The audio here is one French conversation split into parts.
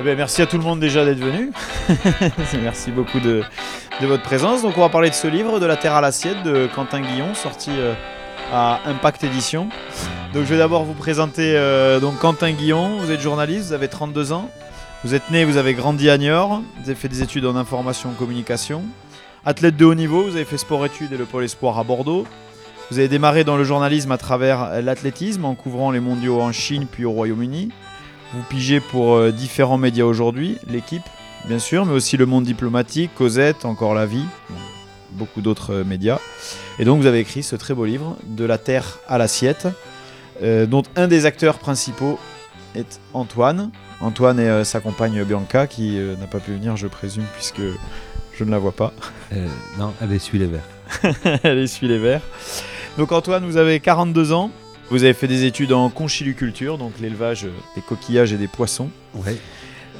Eh ben, merci à tout le monde déjà d'être venu. merci beaucoup de, votre présence. Donc on va parler de ce livre, De la Terre à l'assiette, de Quentin Guillon, sorti euh, à Impact Édition. Donc je vais d'abord vous présenter euh, donc Quentin Guillon. Vous êtes journaliste, vous avez 32 ans. Vous êtes né, vous avez grandi à Niort. Vous avez fait des études en information communication. Athlète de haut niveau, vous avez fait sport-études et le pôle espoir à Bordeaux. Vous avez démarré dans le journalisme à travers l'athlétisme en couvrant les mondiaux en Chine puis au Royaume-Uni. Vous pigez pour euh, différents médias aujourd'hui, l'équipe, bien sûr, mais aussi le monde diplomatique, Cosette, encore la vie, beaucoup d'autres euh, médias. Et donc vous avez écrit ce très beau livre, De la Terre à l'assiette, euh, dont un des acteurs principaux est Antoine. Antoine et sa compagne Bianca, qui n'a pas pu venir, je présume, puisque je ne la vois pas. non, elle essuie les verres. elle essuie les verres. Donc Antoine, vous avez 42 ans, vous avez fait des études en conchiluculture, donc l'élevage des coquillages et des poissons. Ouais.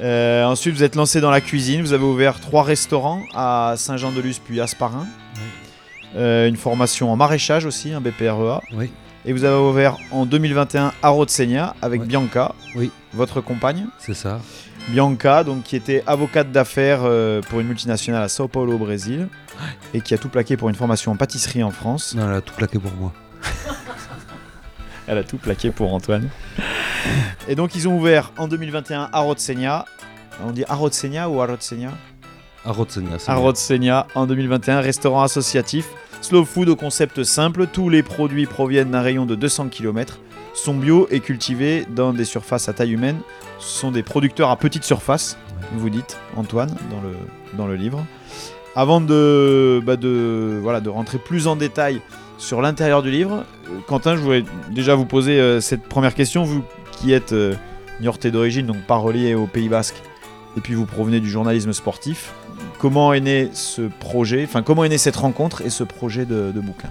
Euh, ensuite, vous êtes lancé dans la cuisine. Vous avez ouvert trois restaurants à Saint-Jean-de-Luz puis Asparin. Euh, une formation en maraîchage aussi, un BPREA. Oui. Et vous avez ouvert en 2021 à Rotsegna avec Bianca, oui. votre compagne. C'est ça. Bianca, donc, qui était avocate d'affaires euh, pour une multinationale à Sao Paulo au Brésil et qui a tout plaqué pour une formation en pâtisserie en France. Non, elle a tout plaqué pour moi. Elle a tout plaqué pour Antoine. Et donc ils ont ouvert en 2021 à Rotsegna. On dit à ou à Rotsegna À en 2021, restaurant associatif. Slow food au concept simple, tous les produits proviennent d'un rayon de 200 km, sont bio et cultivés dans des surfaces à taille humaine. Ce sont des producteurs à petite surface, vous dites, Antoine, dans le, dans le livre. Avant de, bah de, voilà, de rentrer plus en détail sur l'intérieur du livre, euh, Quentin, je voulais déjà vous poser euh, cette première question, vous qui êtes euh, d'origine, donc pas relié au Pays Basque, et puis vous provenez du journalisme sportif. Comment est né ce projet, enfin comment est née cette rencontre et ce projet de, bouquin?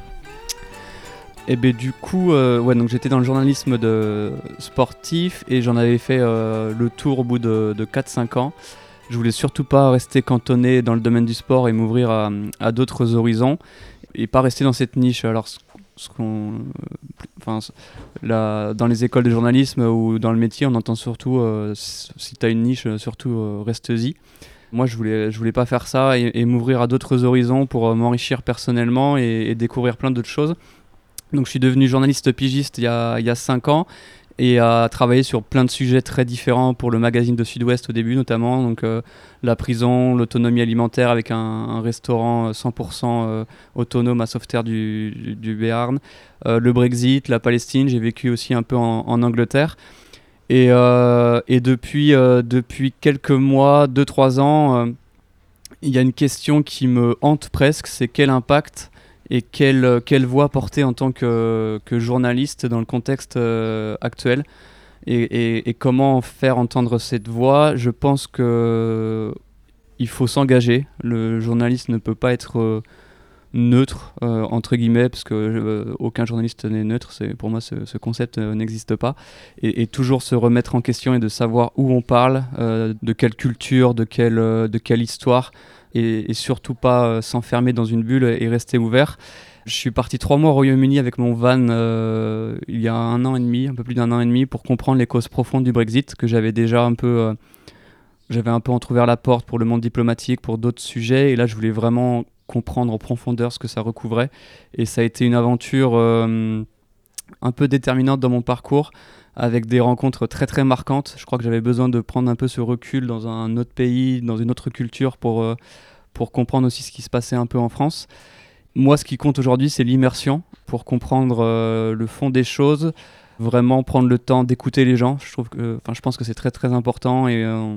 Eh ben du coup, euh, ouais, j'étais dans le journalisme de sportif et j'en avais fait le tour au bout de, 4-5 ans. Je voulais surtout pas rester cantonné dans le domaine du sport et m'ouvrir à d'autres horizons et pas rester dans cette niche. Alors, ce, qu'on, enfin, dans les écoles de journalisme ou dans le métier, on entend surtout euh, si tu as une niche, surtout euh, reste-y. Moi, je voulais, je voulais pas faire ça et, m'ouvrir à d'autres horizons pour euh, m'enrichir personnellement et, découvrir plein d'autres choses. Donc, je suis devenu journaliste pigiste il y a 5 ans et à travailler sur plein de sujets très différents pour le magazine de Sud-Ouest au début notamment, donc euh, la prison, l'autonomie alimentaire avec un, restaurant 100% euh, euh, autonome à Sauveterre du, du, Béarn, le Brexit, la Palestine, j'ai vécu aussi un peu en, Angleterre. Et, et depuis, depuis quelques mois, 2-3 ans, il y a une question qui me hante presque, c'est quel impact et quelle, quelle voix porter en tant que, que journaliste dans le contexte euh, actuel et, et, comment faire entendre cette voix. Je pense que il faut s'engager. Le journaliste ne peut pas être euh, neutre euh, entre guillemets parce que aucun journaliste n'est neutre. Pour moi ce, ce concept n'existe pas et, et, toujours se remettre en question et de savoir où on parle, de quelle culture, de quelle de quelle histoire et, surtout pas euh, s'enfermer dans une bulle et rester ouvert. Je suis parti trois mois au Royaume-Uni avec mon van euh, il y a un an et demi, un peu plus d'un an et demi, pour comprendre les causes profondes du Brexit, que j'avais déjà un peu, euh, j'avais un peu entrouvert la porte pour le monde diplomatique, pour d'autres sujets, et là je voulais vraiment comprendre en profondeur ce que ça recouvrait, et ça a été une aventure un peu déterminante dans mon parcours avec des rencontres très très marquantes. Je crois que j'avais besoin de prendre un peu ce recul dans un autre pays, dans une autre culture pour, euh, pour comprendre aussi ce qui se passait un peu en France. Moi, ce qui compte aujourd'hui, c'est l'immersion pour comprendre euh, le fond des choses, vraiment prendre le temps d'écouter les gens. Je, trouve que, je pense que c'est très très important et euh,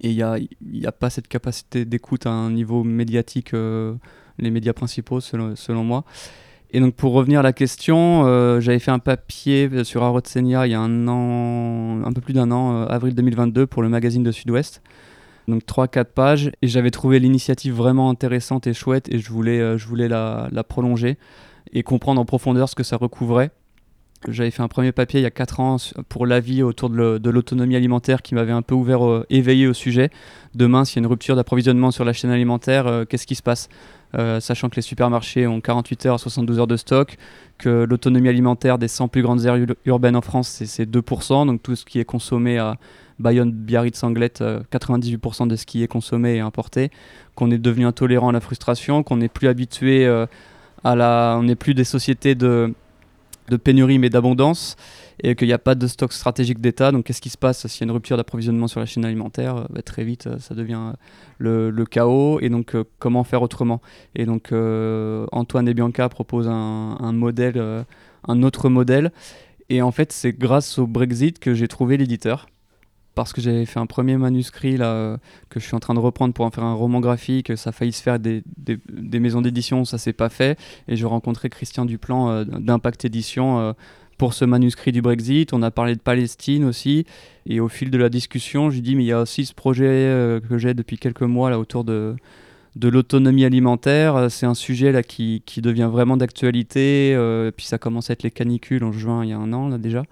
il n'y a, y a pas cette capacité d'écoute à un niveau médiatique, les médias principaux selon, selon moi. Et donc pour revenir à la question, euh, j'avais fait un papier sur Arotsenia il y a un an, un peu plus d'un an, euh, avril 2022, pour le magazine de Sud-Ouest. Donc 3-4 pages, et j'avais trouvé l'initiative vraiment intéressante et chouette, et je voulais, euh, je voulais la, la, prolonger et comprendre en profondeur ce que ça recouvrait. J'avais fait un premier papier il y a 4 ans pour l'avis autour de l'autonomie alimentaire qui m'avait un peu ouvert, éveillé au sujet. Demain, s'il y a une rupture d'approvisionnement sur la chaîne alimentaire, qu'est-ce qui se passe? Euh, sachant que les supermarchés ont 48 heures à 72 heures de stock, que l'autonomie alimentaire des 100 plus grandes aires ur- urbaines en France, c'est- c'est 2%, donc tout ce qui est consommé à Bayonne, Biarritz, Anglette, euh, 98% de ce qui est consommé est importé, qu'on est devenu intolérant à la frustration, qu'on n'est plus habitué euh, à la... On n'est plus des sociétés de, de pénurie mais d'abondance, et qu'il n'y a pas de stock stratégique d'État. Donc qu'est-ce qui se passe s'il y a une rupture d'approvisionnement sur la chaîne alimentaire Euh, bah, Très vite, euh, ça devient euh, le, chaos. Et donc comment faire autrement? Et donc Antoine et Bianca proposent un, modèle, un autre modèle. Et en fait, c'est grâce au Brexit que j'ai trouvé l'éditeur. Parce que j'avais fait un premier manuscrit là, que je suis en train de reprendre pour en faire un roman graphique. Ça a failli se faire des, maisons d'édition, ça s'est pas fait. Et j'ai rencontré Christian Duplan d'Impact Édition pour ce manuscrit du Brexit. On a parlé de Palestine aussi. Et au fil de la discussion, j'ai dit, mais il y a aussi ce projet euh, que j'ai depuis quelques mois là, autour de, de l'autonomie alimentaire. Euh, C'est un sujet là, qui, qui devient vraiment d'actualité. euh, puis ça commence à être les canicules en juin, il y a un an là, déjà.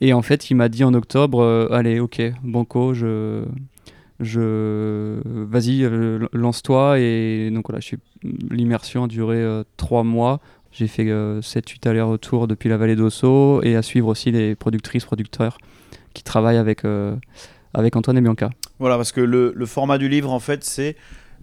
Et en fait, il m'a dit en octobre, euh, allez, ok, banco, je, je, vas-y, lance-toi. Et donc voilà, l'immersion a duré trois mois. J'ai fait 7-8 allers-retours depuis la vallée d'Osso et à suivre aussi les productrices, producteurs qui travaillent avec, euh, avec Antoine et Bianca. Voilà, parce que le, format du livre, en fait, c'est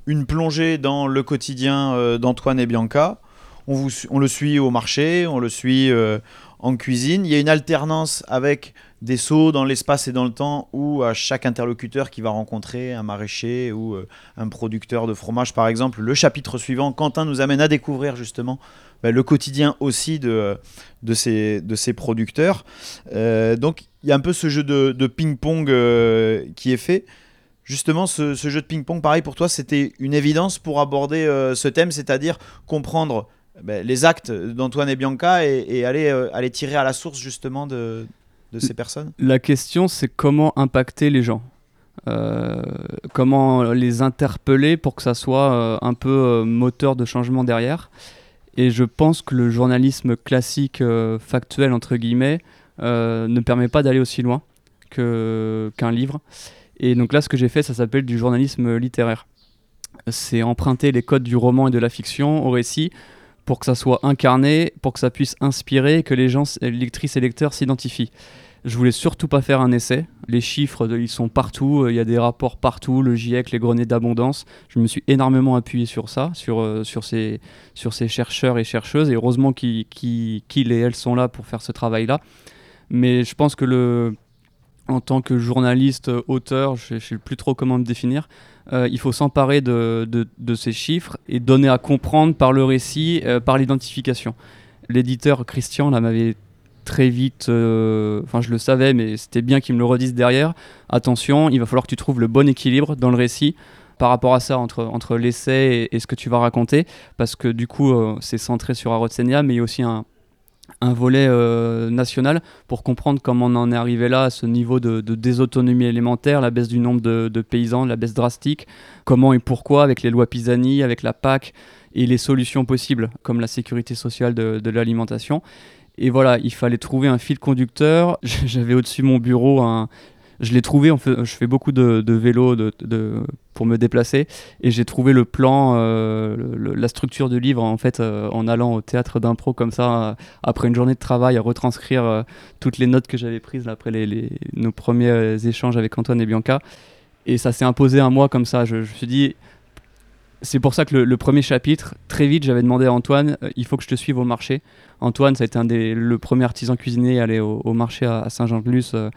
une plongée dans le quotidien euh, d'Antoine et Bianca. On, vous, on le suit au marché, on le suit euh, en cuisine. Il y a une alternance avec des sauts dans l'espace et dans le temps où à chaque interlocuteur qui va rencontrer un maraîcher ou euh, un producteur de fromage, par exemple, le chapitre suivant, Quentin nous amène à découvrir justement bah, le quotidien aussi de, de, ces, de ces producteurs. Euh, donc il y a un peu ce jeu de, de ping-pong euh, qui est fait. Justement, ce, ce jeu de ping-pong, pareil pour toi, c'était une évidence pour aborder euh, ce thème, c'est-à-dire comprendre ben, les actes d'Antoine et Bianca et, et aller, aller tirer à la source justement de, de ces personnes? La question, c'est comment impacter les gens Euh, Comment les interpeller pour que ça soit euh, un peu euh, moteur de changement derrière Et je pense que le journalisme classique, euh, factuel, entre guillemets, euh, ne permet pas d'aller aussi loin qu'un livre. Et donc là, ce que j'ai fait, ça s'appelle du journalisme littéraire. C'est emprunter les codes du roman et de la fiction au récit pour que ça soit incarné, pour que ça puisse inspirer, que les gens, lectrices et lecteurs s'identifient. Je voulais surtout pas faire un essai. Les chiffres, ils sont partout. Il y a des rapports partout. Le GIEC, les greniers d'abondance. Je me suis énormément appuyé sur ça, sur, euh, sur, ces, sur ces chercheurs et chercheuses. Et heureusement qu'ils et elles sont là pour faire ce travail-là. Mais je pense que le, en tant que journaliste, euh, auteur, je ne sais plus trop comment me définir, euh, il faut s'emparer de, de- ces chiffres et donner à comprendre par le récit, euh, par l'identification. L'éditeur Christian là m'avait très vite, euh, enfin je le savais, mais c'était bien qu'il me le redise derrière. Attention, il va falloir que tu trouves le bon équilibre dans le récit par rapport à ça entre, entre l'essai et, ce que tu vas raconter, parce que du coup euh, c'est centré sur Arotsenia, mais il y a aussi un, un volet euh, national pour comprendre comment on en est arrivé là, à ce niveau de, désautonomie élémentaire, la baisse du nombre de, paysans, la baisse drastique, comment et pourquoi avec les lois Pisani, avec la PAC et les solutions possibles, comme la sécurité sociale de l'alimentation. Et voilà, il fallait trouver un fil conducteur. J'avais au-dessus de mon bureau un. Je l'ai trouvé, on fait- je fais beaucoup de, de vélo de, de- pour me déplacer, et j'ai trouvé le plan, euh, la structure du livre en fait euh, en allant au théâtre d'impro comme ça, euh, après une journée de travail, à retranscrire toutes les notes que j'avais prises après les, nos premiers échanges avec Antoine et Bianca. Et ça s'est imposé à moi comme ça. Je me suis dit, c'est pour ça que le, premier chapitre, très vite, j'avais demandé à Antoine, euh, il faut que je te suive au marché. Antoine, ça a été un des, le premier artisan cuisinier à aller au, marché à, Saint-Jean-de-Luz, euh,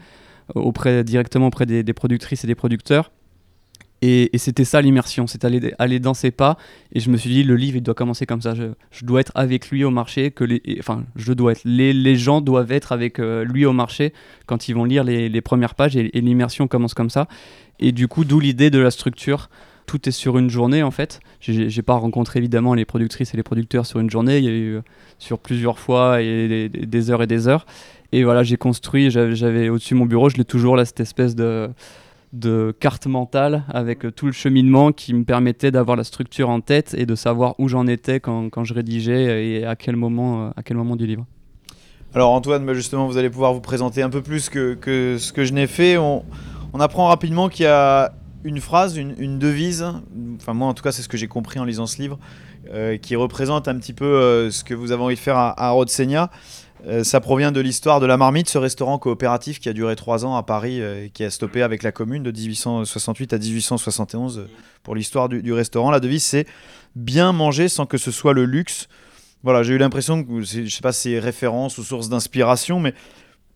auprès, directement auprès des, productrices et des producteurs. Et, c'était ça l'immersion, c'est aller, aller dans ses pas. Et je me suis dit, le livre, il doit commencer comme ça. Je, dois être avec lui au marché. Enfin, je dois être. Les, gens doivent être avec euh, lui au marché quand ils vont lire les, premières pages. Et l'immersion commence comme ça. Et du coup, d'où l'idée de la structure. Tout est sur une journée en fait. J'ai pas rencontré évidemment les productrices et les producteurs sur une journée. Il y a eu euh, sur plusieurs fois et des, heures et des heures. Et voilà, j'ai construit. J'avais au-dessus de mon bureau, je l'ai toujours là, cette espèce de carte mentale avec euh, tout le cheminement qui me permettait d'avoir la structure en tête et de savoir où j'en étais quand, je rédigeais et à quel moment, euh, à quel moment du livre. Alors Antoine, bah, justement, vous allez pouvoir vous présenter un peu plus que, ce que je n'ai fait. On apprend rapidement qu'il y a une phrase, une, devise, enfin moi en tout cas c'est ce que j'ai compris en lisant ce livre, euh, qui représente un petit peu euh, ce que vous avez envie de faire à, à Rodsegna. Euh, ça provient de l'histoire de la marmite, ce restaurant coopératif qui a duré trois ans à Paris et qui a stoppé avec la commune de 1868 à 1871 euh, pour l'histoire du, restaurant. La devise, c'est bien manger sans que ce soit le luxe. Voilà, j'ai eu l'impression que, je sais pas si c'est référence ou source d'inspiration, mais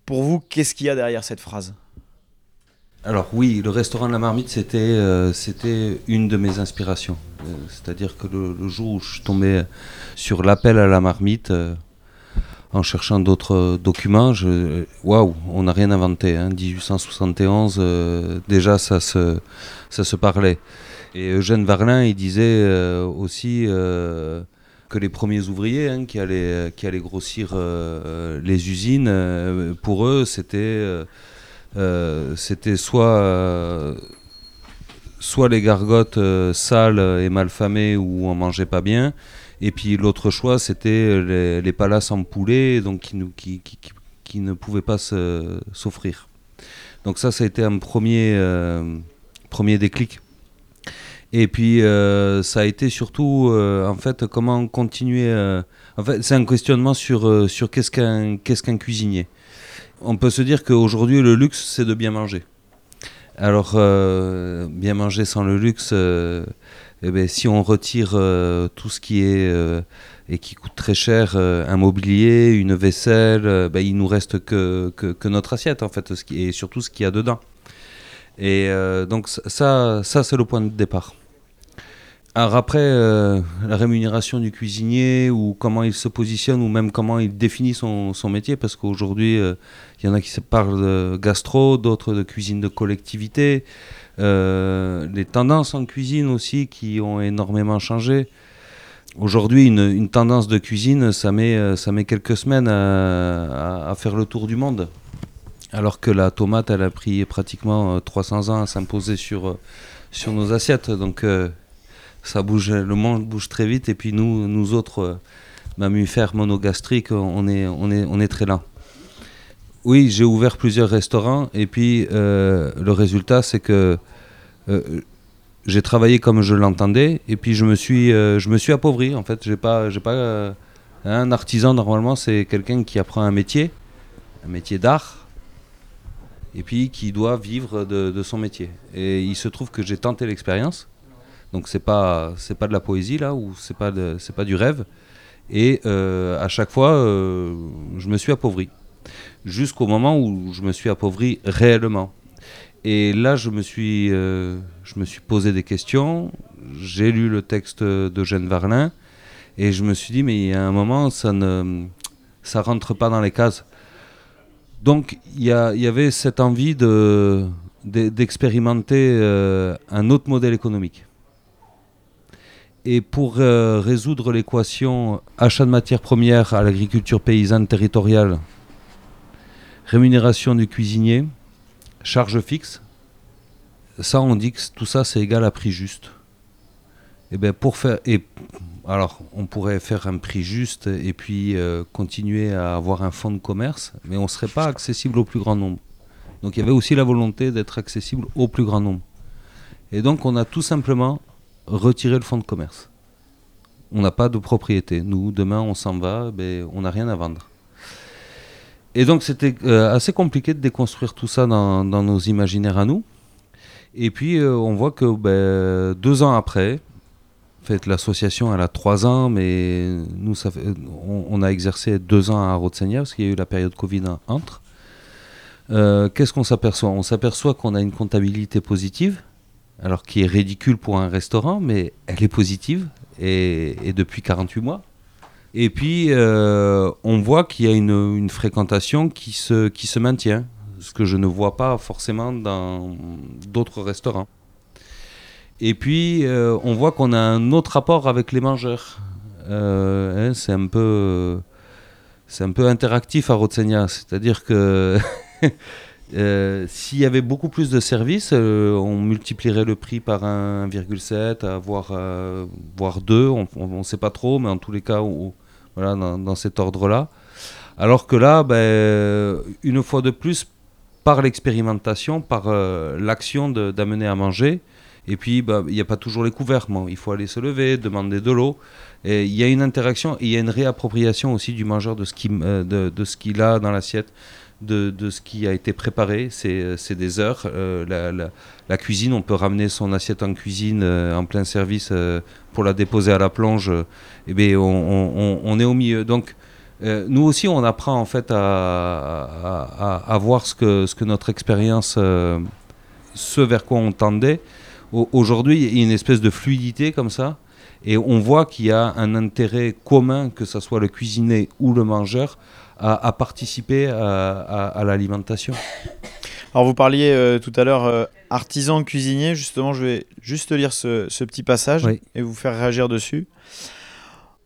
pour vous, qu'est-ce qu'il y a derrière cette phrase? Alors oui, le restaurant de la marmite, c'était euh, une de mes inspirations. Euh, C'est-à-dire que le, jour où je suis sur l'appel à la marmite, euh, en cherchant d'autres documents, waouh, on n'a rien inventé. Hein. 1871, euh, déjà ça se, ça se parlait. Et Eugène Varlin, il disait aussi que les premiers ouvriers hein, qui, allaient, qui allaient grossir les usines, pour eux, c'était... euh, c'était soit, euh, soit les gargotes euh, sales et malfamées où on mangeait pas bien, et puis l'autre choix c'était les, palaces en poulet, donc qui, nous- qui, qui, qui- ne pouvaient pas s'offrir. Donc ça, ça a été un premier, premier déclic. Et puis ça a été surtout, en fait, comment continuer. en fait, c'est un questionnement sur, sur qu'est-ce qu'un qu'est-ce qu'un cuisinier on peut se dire qu'aujourd'hui, le luxe, c'est de bien manger. Alors, euh, bien manger sans le luxe, euh, eh ben, si on retire euh, tout ce qui est et qui coûte très cher, un mobilier, une vaisselle, ben, il nous reste que, que, notre assiette, en fait, et surtout ce qu'il y a dedans. Et donc, ça, ça c'est le point de départ. Alors après, euh, la rémunération du cuisinier, ou comment il se positionne, ou même comment il définit son, son métier, parce qu'aujourd'hui, euh, il y en a qui se parlent de gastro, d'autres de cuisine de collectivité. Euh, les tendances en cuisine aussi qui ont énormément changé. Aujourd'hui, une, une tendance de cuisine, ça met, ça met quelques semaines à, à- à faire le tour du monde. Alors que la tomate, elle a pris pratiquement euh, 300 ans à s'imposer sur, sur nos assiettes. Donc ça bouge, le monde bouge très vite. Et puis nous, nous autres euh, mammifères monogastriques, on est, on est, on est très lents. Oui, j'ai ouvert plusieurs restaurants et puis euh, le résultat, c'est que euh, j'ai travaillé comme je l'entendais et puis je me suis, je me suis appauvri. En fait, j'ai pas, j'ai pas un artisan normalement, c'est quelqu'un qui apprend un métier, un métier d'art, et puis qui doit vivre de son métier. Et il se trouve que j'ai tenté l'expérience, donc c'est pas, c'est pas de la poésie là ou c'est pas, de- c'est pas du rêve. Et euh, à chaque fois, euh, je me suis appauvri jusqu'au moment où je me suis appauvri réellement. Et là, je me suis, euh, je me suis posé des questions. J'ai lu le texte d'Eugène Varlin et je me suis dit, mais il y a un moment, ça ne, ça rentre pas dans les cases. Donc, il y, y avait cette envie de, de- d'expérimenter euh, un autre modèle économique. Et pour euh, résoudre l'équation achat de matières premières à l'agriculture paysanne territoriale, rémunération du cuisinier, charge fixe, ça on dit que tout ça c'est égal à prix juste. Et bien pour faire alors on pourrait faire un prix juste et puis euh, continuer à avoir un fonds de commerce, mais on ne serait pas accessible au plus grand nombre. Donc il y avait aussi la volonté d'être accessible au plus grand nombre. Et donc on a tout simplement retiré le fonds de commerce. On n'a pas de propriété. Nous, demain, on s'en va, ben, on n'a rien à vendre. Et donc c'était euh, assez compliqué de déconstruire tout ça dans, nos imaginaires à nous. Et puis euh, on voit que ben, deux ans après, en fait l'association elle a trois ans, mais nous on, a exercé deux ans à Rotsegna parce qu'il y a eu la période Covid en- entre. Euh, Qu'est-ce qu'on s'aperçoit? On s'aperçoit qu'on a une comptabilité positive, alors qui est ridicule pour un restaurant, mais elle est positive et, depuis 48 mois. Et puis, euh, on voit qu'il y a une, fréquentation qui se, maintient, ce que je ne vois pas forcément dans d'autres restaurants. Et puis, euh, on voit qu'on a un autre rapport avec les mangeurs. Euh, hein, c'est un peu, c'est un peu interactif à Rotsegna, c'est-à-dire que euh, s'il y avait beaucoup plus de services, euh, on multiplierait le prix par 1,7, à voire, euh, voire 2, on ne sait pas trop, mais en tous les cas, voilà, dans, cet ordre-là. Alors que là, ben, une fois de plus, par l'expérimentation, par l'action d'amener à manger, Et puis, bah, il n'y a pas toujours les couverts. il faut aller se lever, demander de l'eau. Il y a une interaction il y a une réappropriation aussi du mangeur de ce qu'il a dans l'assiette. De, ce qui a été préparé, c'est des heures. la, la, cuisine, on peut ramener son assiette en cuisine en plein service pour la déposer à la plonge. et eh bien, on, est au milieu. Donc, euh, nous aussi, on apprend en fait à, à, voir ce que, ce que notre expérience, euh, ce vers quoi on tendait. Aujourd'hui, il y a une espèce de fluidité comme ça, et on voit qu'il y a un intérêt commun, que ce soit le cuisinier ou le mangeur, à, participer à, l'alimentation. Alors vous parliez euh, tout à l'heure artisan cuisinier, justement, je vais juste lire ce, ce petit passage et vous faire réagir dessus.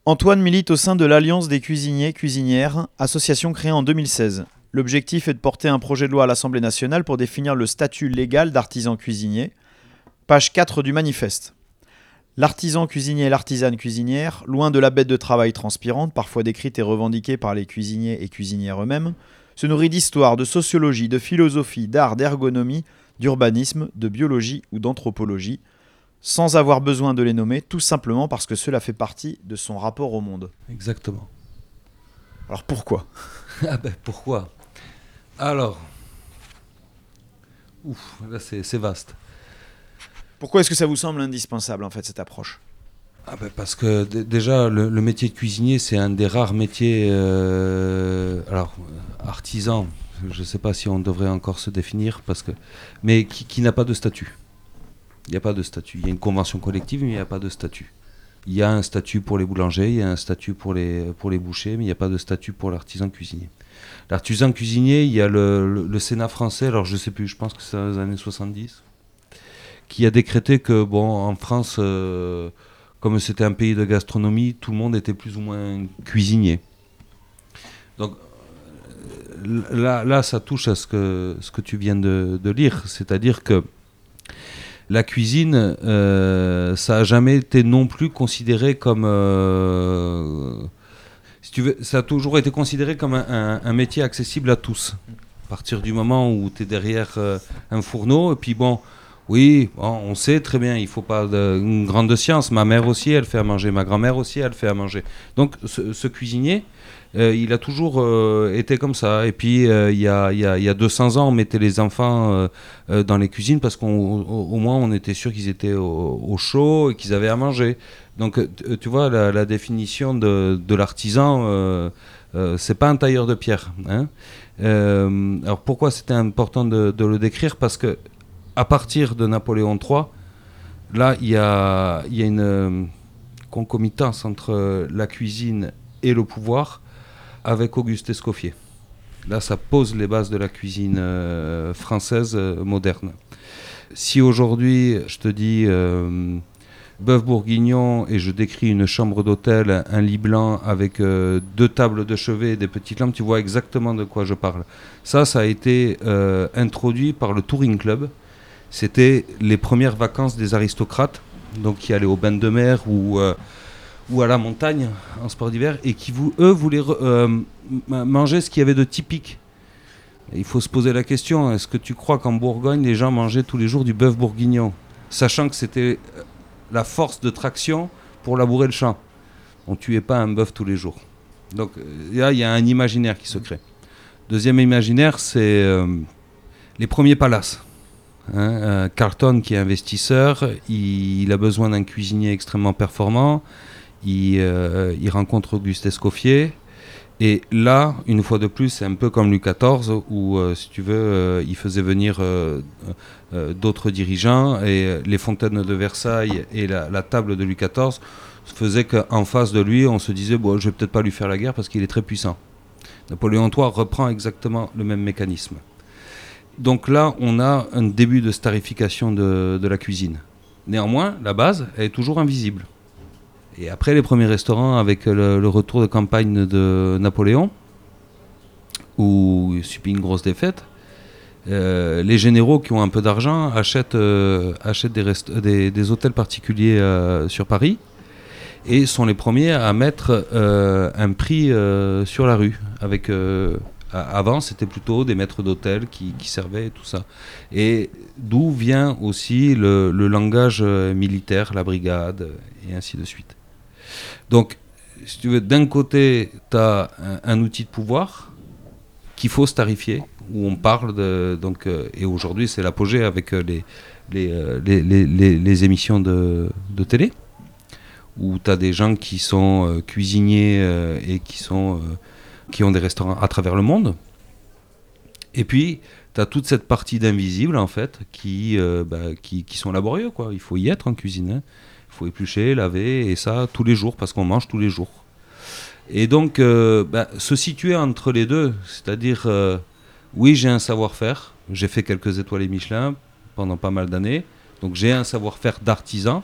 Antoine milite au sein de l'Alliance des cuisiniers cuisinières, association créée en 2016. L'objectif est de porter un projet de loi à l'Assemblée nationale pour définir le statut légal d'artisan cuisinier. Page 4 du manifeste. L'artisan cuisinier et l'artisane cuisinière, loin de la bête de travail transpirante, parfois décrite et revendiquée par les cuisiniers et cuisinières eux-mêmes, se nourrit d'histoire, de sociologie, de philosophie, d'art, d'ergonomie, d'urbanisme, de biologie ou d'anthropologie, sans avoir besoin de les nommer, tout simplement parce que cela fait partie de son rapport au monde. Exactement. Alors pourquoi? Ah ben pourquoi? Alors, ouf, là c'est vaste. Pourquoi est-ce que ça vous semble indispensable en fait cette approche? Ah ben parce que déjà le, métier de cuisinier c'est un des rares métiers euh, alors artisan je ne sais pas si on devrait encore se définir parce que mais qui n'a pas de statut il n'y a pas de statut. Il y a une convention collective, mais il n'y a pas de statut. Il y a un statut pour les boulangers, il y a un statut pour les, pour les bouchers, mais il n'y a pas de statut pour l'artisan cuisinier. L'artisan cuisinier, il y a le, Sénat français, alors je ne sais plus, je pense que c'est dans les années 70, qui a décrété que, bon, en France, euh, comme c'était un pays de gastronomie, tout le monde était plus ou moins cuisinier. Donc euh, là, ça touche à ce que, ce que tu viens de, lire, c'est-à-dire que la cuisine, euh, ça a jamais été non plus considéré comme. Si tu veux, ça a toujours été considéré comme un, métier accessible à tous. À partir du moment où tu es derrière un fourneau, et puis bon, oui, on sait très bien, il faut pas une grande science. Ma mère aussi, elle fait à manger. Ma grand-mère aussi, elle fait à manger. Donc, ce, cuisinier, euh, il a toujours euh, été comme ça. Et puis, euh, il, y a, y a, y a, 200 ans, on mettait les enfants dans les cuisines parce qu'au moins, on était sûr qu'ils étaient au, chaud et qu'ils avaient à manger. Donc, tu vois, la, définition de, de l'artisan, c'est pas un tailleur de pierre. Hein. alors, pourquoi c'était important de, de le décrire? Parce que à partir de Napoléon III, là, il y a, une euh, concomitance entre euh, la cuisine et le pouvoir avec Auguste Escoffier. Là, ça pose les bases de la cuisine euh, française moderne. Si aujourd'hui, je te dis bœuf bourguignon et je décris une chambre d'hôtel, un lit blanc avec deux tables de chevet et des petites lampes, tu vois exactement de quoi je parle. Ça, ça a été introduit par le Touring Club, c'était les premières vacances des aristocrates, donc qui allaient au bain de mer ou, euh, à la montagne en sport d'hiver, et qui, eux, voulaient euh, manger ce qu'il y avait de typique. il faut se poser la question, est-ce que tu crois qu'en Bourgogne, les gens mangeaient tous les jours du bœuf bourguignon Sachant que c'était euh, la force de traction pour labourer le champ? On tuait pas un bœuf tous les jours. Donc là, il y a un imaginaire qui se crée. Deuxième imaginaire, c'est les premiers palaces. Hein, euh, Carlton, qui est investisseur, il, a besoin d'un cuisinier extrêmement performant. Il, euh, rencontre Auguste Escoffier. Et là, une fois de plus, c'est un peu comme Louis XIV, où, euh, si tu veux, il faisait venir d'autres dirigeants. Et les fontaines de Versailles et la, table de Louis XIV faisaient qu'en face de lui, on se disait bon, je vais peut-être pas lui faire la guerre parce qu'il est très puissant. Napoléon III reprend exactement le même mécanisme. Donc là, on a un début de starification de, la cuisine. Néanmoins, la base est toujours invisible. Et après les premiers restaurants, avec le, retour de campagne de Napoléon, où il subit une grosse défaite, euh, les généraux qui ont un peu d'argent achètent, euh, des, des, hôtels particuliers euh, sur Paris et sont les premiers à mettre un prix sur la rue avec Avant, c'était plutôt des maîtres d'hôtel qui, servaient et tout ça. Et d'où vient aussi le, langage euh, militaire, la brigade, et ainsi de suite. Donc, si tu veux, d'un côté, tu as un, outil de pouvoir qu'il faut starifier, où on parle de. Donc, euh, et aujourd'hui, c'est l'apogée avec les, les, émissions de, de télé où tu as des gens qui sont euh, cuisiniers euh, et qui, sont, euh, qui ont des restaurants à travers le monde. Et puis, tu as toute cette partie d'invisibles, en fait, qui, bah, qui, qui, sont laborieux. Quoi. Il faut y être en cuisine. Hein. Il faut éplucher, laver, et ça tous les jours, parce qu'on mange tous les jours. Et donc, bah, se situer entre les deux, c'est-à-dire, oui, j'ai un savoir-faire, j'ai fait quelques étoiles Michelin pendant pas mal d'années, donc j'ai un savoir-faire d'artisan,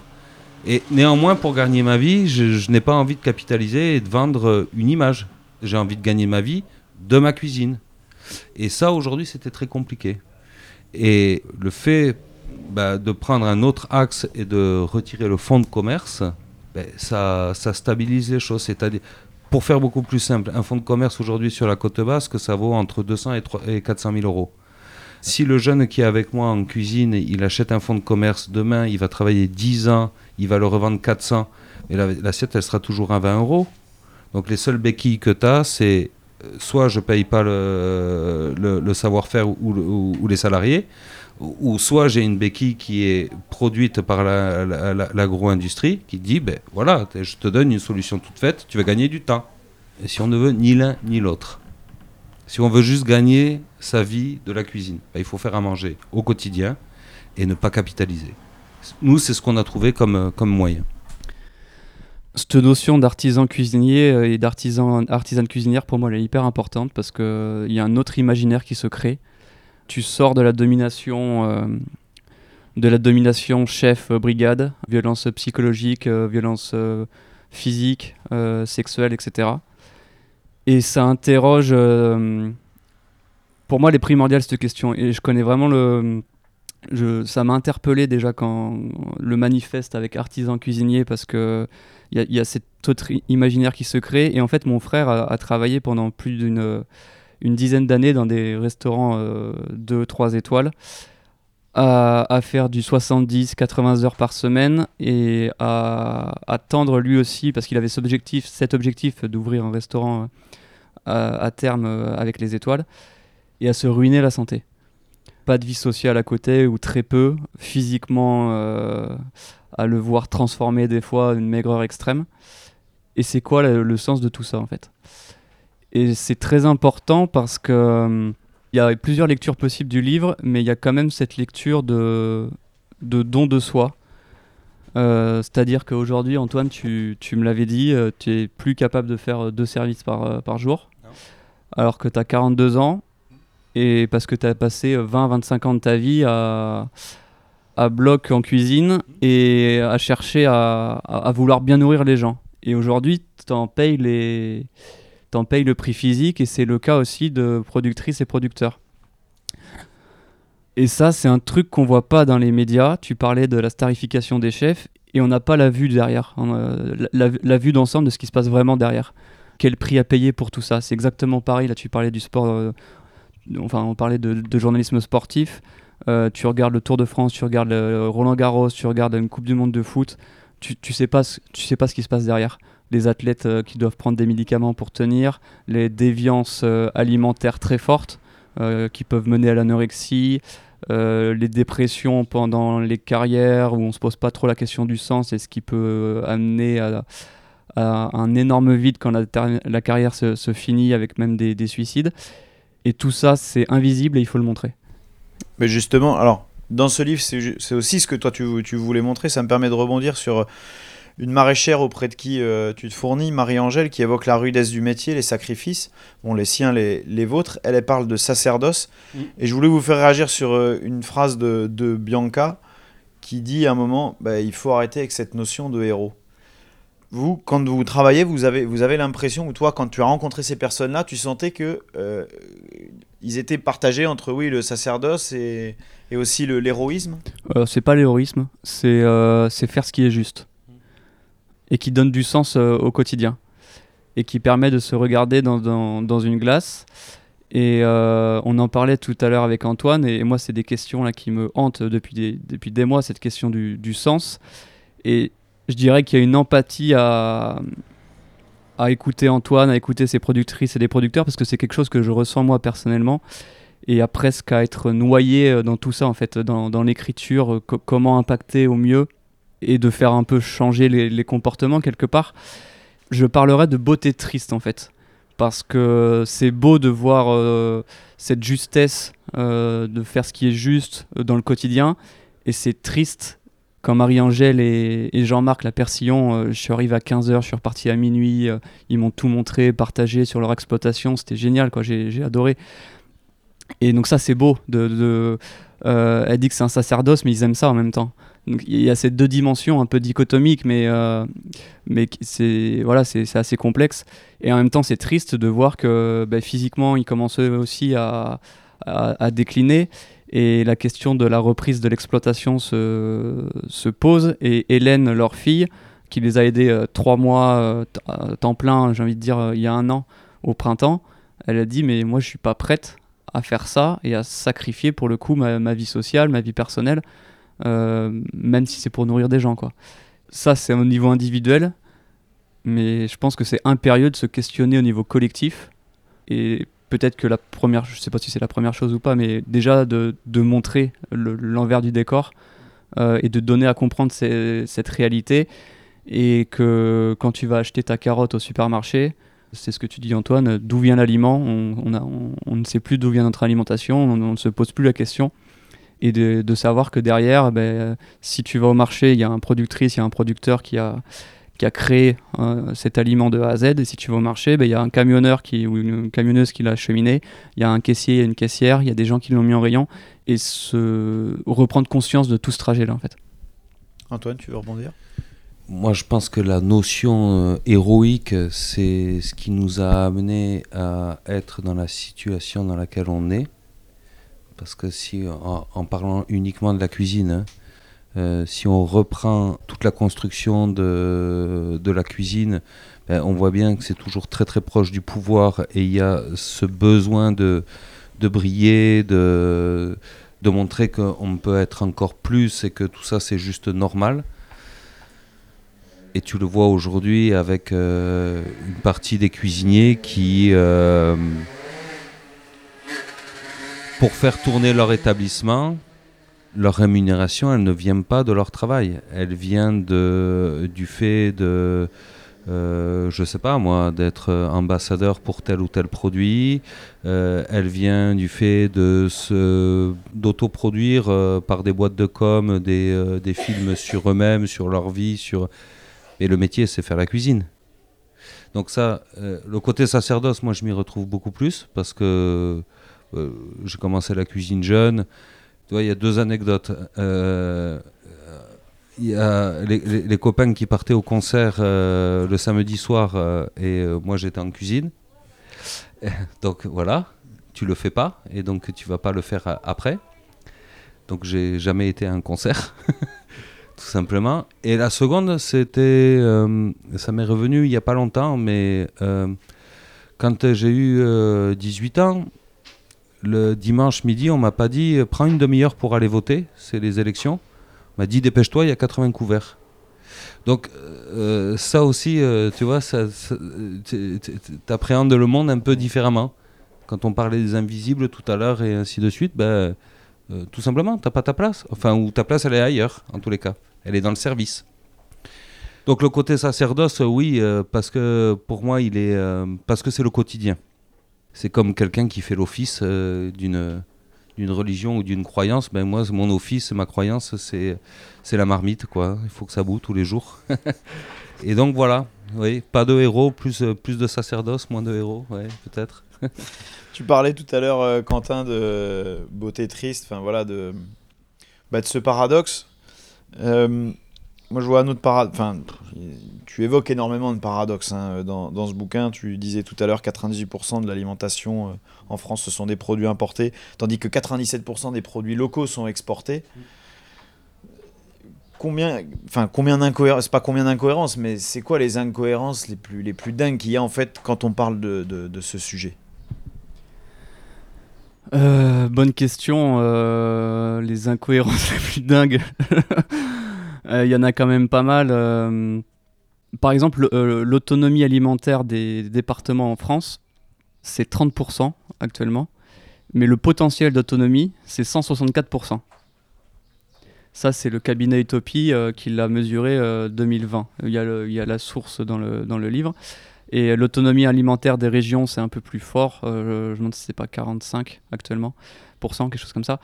et néanmoins, pour gagner ma vie, je, n'ai pas envie de capitaliser et de vendre euh, une image. J'ai envie de gagner ma vie de ma cuisine. Et ça, aujourd'hui, c'était très compliqué. Et le fait bah, de prendre un autre axe et de retirer le fonds de commerce, ça, ça, stabilise les choses. C'est-à-dire, pour faire beaucoup plus simple, un fonds de commerce aujourd'hui sur la côte basque, ça vaut entre 200 et 400 000 euros. Si le jeune qui est avec moi en cuisine, il achète un fonds de commerce demain, il va travailler 10 ans, il va le revendre 400, et l'assiette, elle sera toujours à 20 euros. Donc les seules béquilles que tu as, c'est euh, soit je paye pas le, savoir-faire ou, les salariés, ou soit j'ai une béquille qui est produite par l'agro-industrie qui dit, ben voilà, je te donne une solution toute faite, tu vas gagner du temps. Et si on ne veut ni l'un ni l'autre, si on veut juste gagner sa vie de la cuisine, ben, il faut faire à manger au quotidien et ne pas capitaliser. Nous, c'est ce qu'on a trouvé comme, euh, comme moyen. Cette notion d'artisan cuisinier euh, et d'artisan artisane cuisinière, pour moi, elle est hyper importante parce qu'il euh, y a un autre imaginaire qui se crée. Tu sors de la domination, de la domination chef-brigade, violence psychologique, violence physique, sexuelle, etc. Et ça interroge. pour moi, elle est primordiale cette question. Et je connais vraiment le, ça m'a interpellé déjà quand le manifeste avec artisan cuisinier parce que il y, a cet autre imaginaire qui se crée. Et en fait mon frère a, travaillé pendant plus d'une une dizaine d'années dans des restaurants 2 euh, 3 étoiles à, faire du 70-80 heures par semaine et à, attendre lui aussi parce qu'il avait cet objectif, cet objectif d'ouvrir un restaurant euh, à terme euh, avec les étoiles et à se ruiner la santé pas de vie sociale à côté ou très peu, physiquement euh, à le voir transformer des fois une maigreur extrême. Et c'est quoi le, sens de tout ça en fait? Et c'est très important parce que euh, il y a plusieurs lectures possibles du livre, mais il y a quand même cette lecture de, de don de soi. Euh, c'est-à-dire qu'aujourd'hui, Antoine, tu, tu me l'avais dit, tu es plus capable de faire deux services par, par jour, alors que tu as 42 ans et parce que tu as passé 20-25 ans de ta vie à, à bloc en cuisine et à chercher à, à, vouloir bien nourrir les gens. Et aujourd'hui, tu en payes, les... en payes le prix physique et c'est le cas aussi de productrices et producteurs. Et ça, c'est un truc qu'on voit pas dans les médias. Tu parlais de la starification des chefs et on n'a pas la vue derrière, euh, la, la, vue d'ensemble de ce qui se passe vraiment derrière. Quel prix à payer pour tout ça? C'est exactement pareil. Là, tu parlais du sport euh, enfin on parlait de, journalisme sportif, euh, tu regardes le Tour de France, tu regardes Roland Garros, tu regardes une Coupe du Monde de foot, tu, tu sais pas tu sais pas ce qui se passe derrière. Les athlètes euh, qui doivent prendre des médicaments pour tenir, les déviances euh, alimentaires très fortes qui peuvent mener à l'anorexie, les dépressions pendant les carrières où on se pose pas trop la question du sens et ce qui peut amener à, un énorme vide quand la, carrière se, finit avec même des suicides. Et tout ça, c'est invisible et il faut le montrer. Mais justement, alors, dans ce livre, c'est aussi ce que toi tu, tu, voulais montrer. Ça me permet de rebondir sur euh, une maraîchère auprès de qui euh, tu te fournis, Marie-Angèle, qui évoque la rudesse du métier, les sacrifices, bon, les siens, les, les vôtres. Elle, elle parle de sacerdoce. Et je voulais vous faire réagir sur euh, une phrase de, de, Bianca qui dit à un moment bah, il faut arrêter avec cette notion de héros vous, quand vous travaillez, vous avez, vous avez l'impression, ou toi, quand tu as rencontré ces personnes-là, tu sentais que euh, ils étaient partagés entre, oui, le sacerdoce et, aussi l'héroïsme? Euh, C'est pas l'héroïsme, euh, c'est faire ce qui est juste. Et qui donne du sens euh, au quotidien. Et qui permet de se regarder dans, dans, dans, une glace Et euh, on en parlait tout à l'heure avec Antoine, et, moi, c'est des questions là qui me hantent depuis des, depuis des mois, cette question du, du sens. Et je dirais qu'il y a une empathie à, écouter Antoine, à écouter ses productrices et des producteurs, parce que c'est quelque chose que je ressens moi personnellement, et à presque à être noyé euh, dans tout ça, en fait, dans, l'écriture, euh, comment impacter au mieux, et de faire un peu changer les, comportements quelque part. Je parlerai de beauté triste, en fait parce que c'est beau de voir euh, cette justesse de faire ce qui est juste dans le quotidien et c'est triste quand Marie-Angèle et, Jean-Marc La Persillon, je suis arrivé à 15h, je suis reparti à minuit, ils m'ont tout montré, partagé sur leur exploitation, c'était génial, quoi, j'ai adoré. Et donc ça c'est beau, de, elle dit que c'est un sacerdoce, mais ils aiment ça en même temps. Il y a ces deux dimensions un peu dichotomiques, mais, euh, mais c'est voilà, c'est assez complexe. Et en même temps, c'est triste de voir que bah, physiquement, ils commencent aussi à, à, décliner. Et la question de la reprise de l'exploitation se, se, pose. Et Hélène, leur fille, qui les a aidés euh, trois mois, euh, temps plein, j'ai envie de dire, il y a un an, au printemps, elle a dit Mais moi, je suis pas prête à faire ça et à sacrifier pour le coup ma, ma vie sociale, ma vie personnelle euh, même si c'est pour nourrir des gens. Ça, c'est au niveau individuel, mais je pense que c'est impérieux de se questionner au niveau collectif. Et peut-être que la première, je sais pas si c'est la première chose ou pas, mais déjà de, de montrer l'envers du décor euh, et de donner à comprendre cette réalité. Et que quand tu vas acheter ta carotte au supermarché, c'est ce que tu dis Antoine, d'où vient l'aliment on, ne sait plus d'où vient notre alimentation, on ne se pose plus la question et de, savoir que derrière, ben, si tu vas au marché, il y a un productrice, il y a un producteur qui a, qui a créé hein, cet aliment de A à Z, et si tu vas au marché, ben, il y a un camionneur qui, ou une camionneuse qui l'a acheminé, il y a un caissier et une caissière, il y a des gens qui l'ont mis en rayon, et se reprendre conscience de tout ce trajet-là en fait. Antoine, tu veux rebondir? Moi, je pense que la notion euh, héroïque, c'est ce qui nous a amené à être dans la situation dans laquelle on est. Parce que si, en, parlant uniquement de la cuisine, hein, euh, si on reprend toute la construction de, la cuisine, ben, on voit bien que c'est toujours très très proche du pouvoir et il y a ce besoin de, briller, de, de montrer qu'on peut être encore plus et que tout ça c'est juste normal. Et tu le vois aujourd'hui avec euh, une partie des cuisiniers qui... Euh, pour faire tourner leur établissement, leur rémunération, elle ne vient pas de leur travail. Elle vient de, du fait de, euh, je sais pas moi, d'être ambassadeur pour tel ou tel produit. Euh, elle vient du fait de se, d'autoproduire euh, par des boîtes de com des, euh, des films sur eux-mêmes, sur leur vie, sur. Et le métier, c'est faire la cuisine. Donc ça, le côté sacerdoce, moi, je m'y retrouve beaucoup plus parce que j'ai commencé la cuisine jeune. Tu vois, il y a deux anecdotes. Euh, y a les, copains qui partaient au concert euh, le samedi soir et moi j'étais en cuisine. donc voilà, tu le fais pas et donc tu vas pas le faire après. Donc j'ai jamais été à un concert, tout simplement. Et la seconde, c'était, ça m'est revenu il y a pas longtemps, mais quand j'ai eu 18 ans, le dimanche midi, on m'a pas dit euh, prends une demi-heure pour aller voter, c'est les élections. On m'a dit dépêche-toi, il y a 80 couverts. Donc euh, ça aussi, euh, tu vois, ça, le monde un peu différemment. Quand on parlait des invisibles tout à l'heure et ainsi de suite, ben, tout simplement, tu n'as pas ta place. Enfin, ou ta place, elle est ailleurs, en tous les cas. Elle est dans le service. Donc le côté sacerdoce, oui, parce que pour moi, il est, parce que c'est le quotidien c'est comme quelqu'un qui fait l'office euh, d'une d'une religion ou d'une croyance. Ben moi, mon office, ma croyance, c'est c'est la marmite, quoi. Il faut que ça boue tous les jours. Et donc voilà, oui, pas de héros, plus plus de sacerdoce, moins de héros, peut-être. tu parlais tout à l'heure, euh, Quentin, de beauté triste, enfin voilà, de bah, de ce paradoxe. Euh, moi, je vois un autre paradoxe. Enfin, tu évoques énormément de paradoxes hein, dans, dans, ce bouquin. Tu disais tout à l'heure 98% de l'alimentation euh, en France, ce sont des produits importés, tandis que 97% des produits locaux sont exportés. Combien, enfin, combien d'incohérences, pas combien d'incohérences, mais c'est quoi les incohérences les plus, les plus dingues qu'il y a en fait quand on parle de, de, ce sujet? Euh, bonne question. euh, les incohérences les plus dingues. Euh, Il y en a quand même pas mal. euh, par exemple, euh, l'autonomie alimentaire des départements en France, c'est 30% actuellement. Mais le potentiel d'autonomie, c'est 164%. Ça, c'est le cabinet Utopie euh, qui l'a mesuré euh, 2020. Il y, a il y a la source dans le, dans le livre. Et l'autonomie alimentaire des régions, c'est un peu plus fort. Euh, je me demande si c'est pas 45 actuellement, pour cent, quelque chose comme ça.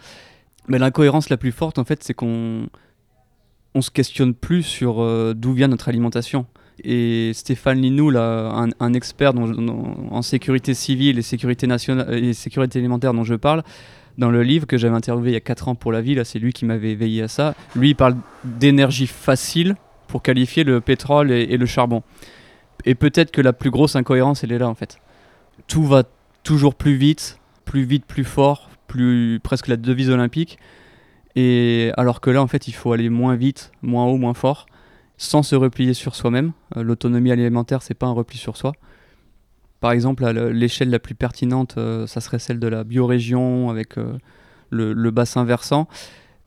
Mais l'incohérence la plus forte, en fait, c'est qu'on on se questionne plus sur euh, d'où vient notre alimentation. Et Stéphane Linou, là, un, expert en sécurité civile et sécurité, nationale, et sécurité alimentaire dont je parle, dans le livre que j'avais interviewé il y a 4 ans pour la ville, c'est lui qui m'avait éveillé à ça. Lui, il parle d'énergie facile pour qualifier le pétrole et, et le charbon. Et peut-être que la plus grosse incohérence, elle est là en fait. Tout va toujours plus vite, plus vite, plus fort, plus presque la devise olympique. Alors que là, en fait, il faut aller moins vite, moins haut, moins fort, sans se replier sur soi-même. Euh, L'autonomie alimentaire, c'est pas un repli sur soi. Par exemple, à le- l'échelle la plus pertinente, euh, ça serait celle de la biorégion avec euh, le, bassin versant.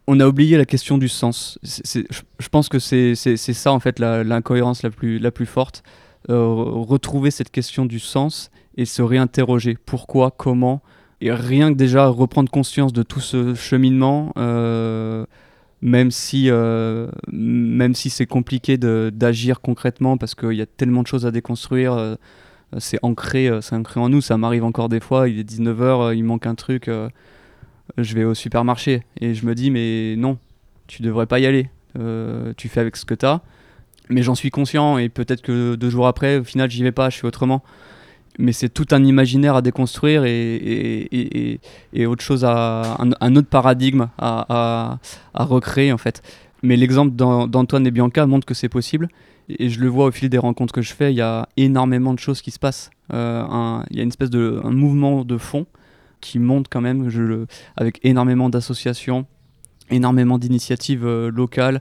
On a oublié la question du sens. Je pense que c'est ça, en fait, l'incohérence la plus, la plus forte. Euh, retrouver cette question du sens et se réinterroger. Pourquoi, comment Et rien que déjà reprendre conscience de tout ce cheminement, euh, même si, euh, si c'est compliqué d'agir concrètement parce qu'il y a tellement de choses à déconstruire. euh, c'est ancré, ancré en nous, ça m'arrive encore des fois, il est 19h, il manque un truc, je vais au supermarché et je me dis mais non, tu devrais pas y aller, tu fais avec ce que tu as, mais j'en suis conscient et peut-être que deux jours après, au final j'y vais pas, je suis autrement. Mais c'est tout un imaginaire à déconstruire et, autre chose à un, autre paradigme à, recréer en fait. Mais l'exemple d'An- d'Antoine et Bianca montre que c'est possible et je le vois au fil des rencontres que je fais, il y a énormément de choses qui se passent. Euh, Il y a une espèce de un mouvement de fond qui monte quand même, avec énormément d'associations, énormément d'initiatives euh, locales.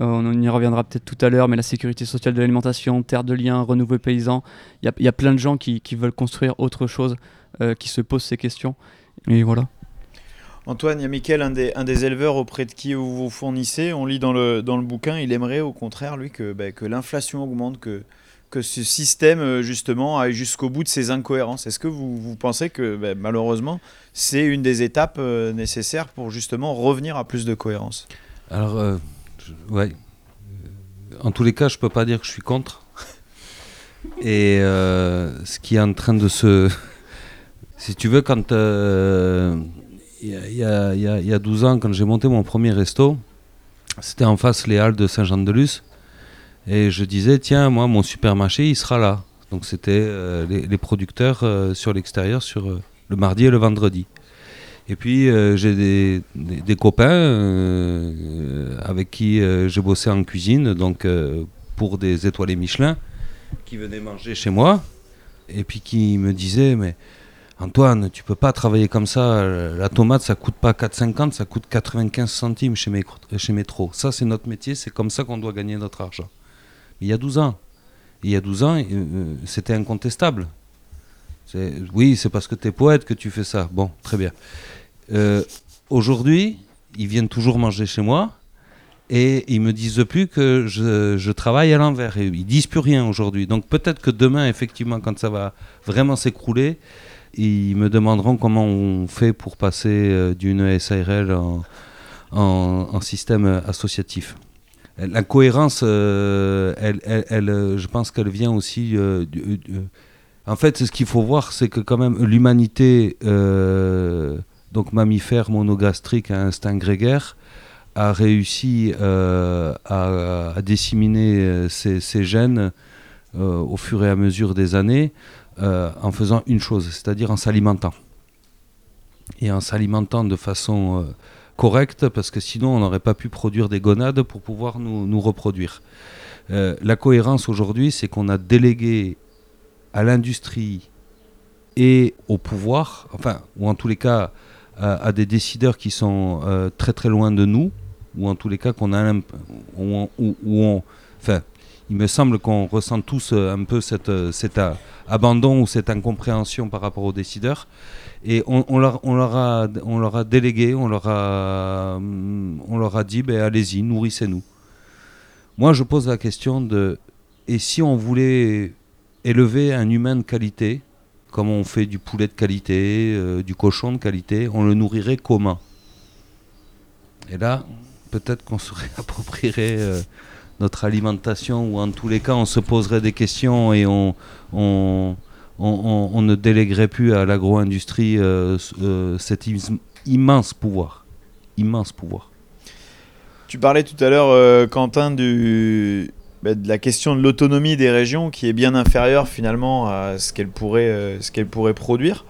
Euh, on y reviendra peut-être tout à l'heure, mais la sécurité sociale de l'alimentation, Terre de Liens, Renouveau Paysan, il y a, plein de gens qui, veulent construire autre chose, euh, qui se posent ces questions. Et voilà. Antoine, il y a Mickaël, un des, éleveurs auprès de qui vous vous fournissez. On lit dans le, bouquin, il aimerait au contraire, lui, que, bah, que l'inflation augmente, que, que ce système, euh, justement, aille jusqu'au bout de ses incohérences. Est-ce que vous, vous pensez que, bah, malheureusement, c'est une des étapes euh, nécessaires pour, justement, revenir à plus de cohérence? Alors, euh, ouais. Euh, En tous les cas, je peux pas dire que je suis contre. Et ce qui est en train de se. Si tu veux, quand. Il y, a, il y a- y a 12 ans, quand j'ai monté mon premier resto, c'était en face les Halles de Saint-Jean-de-Luz. Et je disais, tiens, moi, mon supermarché, il sera là. Donc, c'était euh, les, producteurs euh, sur l'extérieur sur euh, le mardi et le vendredi. Et puis j'ai des, copains avec qui je bossais en cuisine, donc pour des étoilés Michelin, qui venaient manger chez moi, et puis qui me disaient mais Antoine, tu peux pas travailler comme ça. La tomate, ça coûte pas 4,50, ça coûte 95 centimes chez, Mécro- chez Métro. Ça, c'est notre métier, c'est comme ça qu'on doit gagner notre argent. Il y a 12 ans. Il y a 12 ans, euh, euh, c'était incontestable. Oui, c'est parce que tu es poète que tu fais ça. Bon, très bien. Euh, Aujourd'hui, ils viennent toujours manger chez moi et ils me disent plus que je, travaille à l'envers. Ils disent plus rien aujourd'hui. Donc peut-être que demain, effectivement, quand ça va vraiment s'écrouler, ils me demanderont comment on fait pour passer d'une SARL en système associatif. La cohérence, euh, euh, je pense qu'elle vient aussi euh, du- en fait, ce qu'il faut voir, c'est que quand même l'humanité, euh, donc mammifère monogastrique à instinct grégaire, a réussi euh, à, disséminer euh, ses, gènes euh, au fur et à mesure des années euh, en faisant une chose, c'est-à-dire en s'alimentant. Et en s'alimentant de façon euh, correcte, parce que sinon on n'aurait pas pu produire des gonades pour pouvoir nous, reproduire. Euh, la cohérence aujourd'hui, c'est qu'on a délégué à l'industrie et au pouvoir, enfin, ou en tous les cas à, des décideurs qui sont euh, très très loin de nous, ou en tous les cas qu'on a où il me semble qu'on ressent tous euh, un peu cet abandon ou cette incompréhension par rapport aux décideurs, Et on, leur a délégué, on leur a, on leur a dit, ben, allez-y, nourrissez-nous. Moi, je pose la question de, et si on voulait élever un humain de qualité, comme on fait du poulet de qualité, euh, du cochon de qualité, on le nourrirait comment? Et là, peut-être qu'on se réapproprierait euh, notre alimentation, ou en tous les cas, on se poserait des questions et on, on, on, ne déléguerait plus à l'agro-industrie euh, euh, cet immense pouvoir. Immense pouvoir. Tu parlais tout à l'heure, euh, Quentin, bah, de la question de l'autonomie des régions qui est bien inférieure finalement à ce qu'elles pourraient, qu'elles pourraient produire.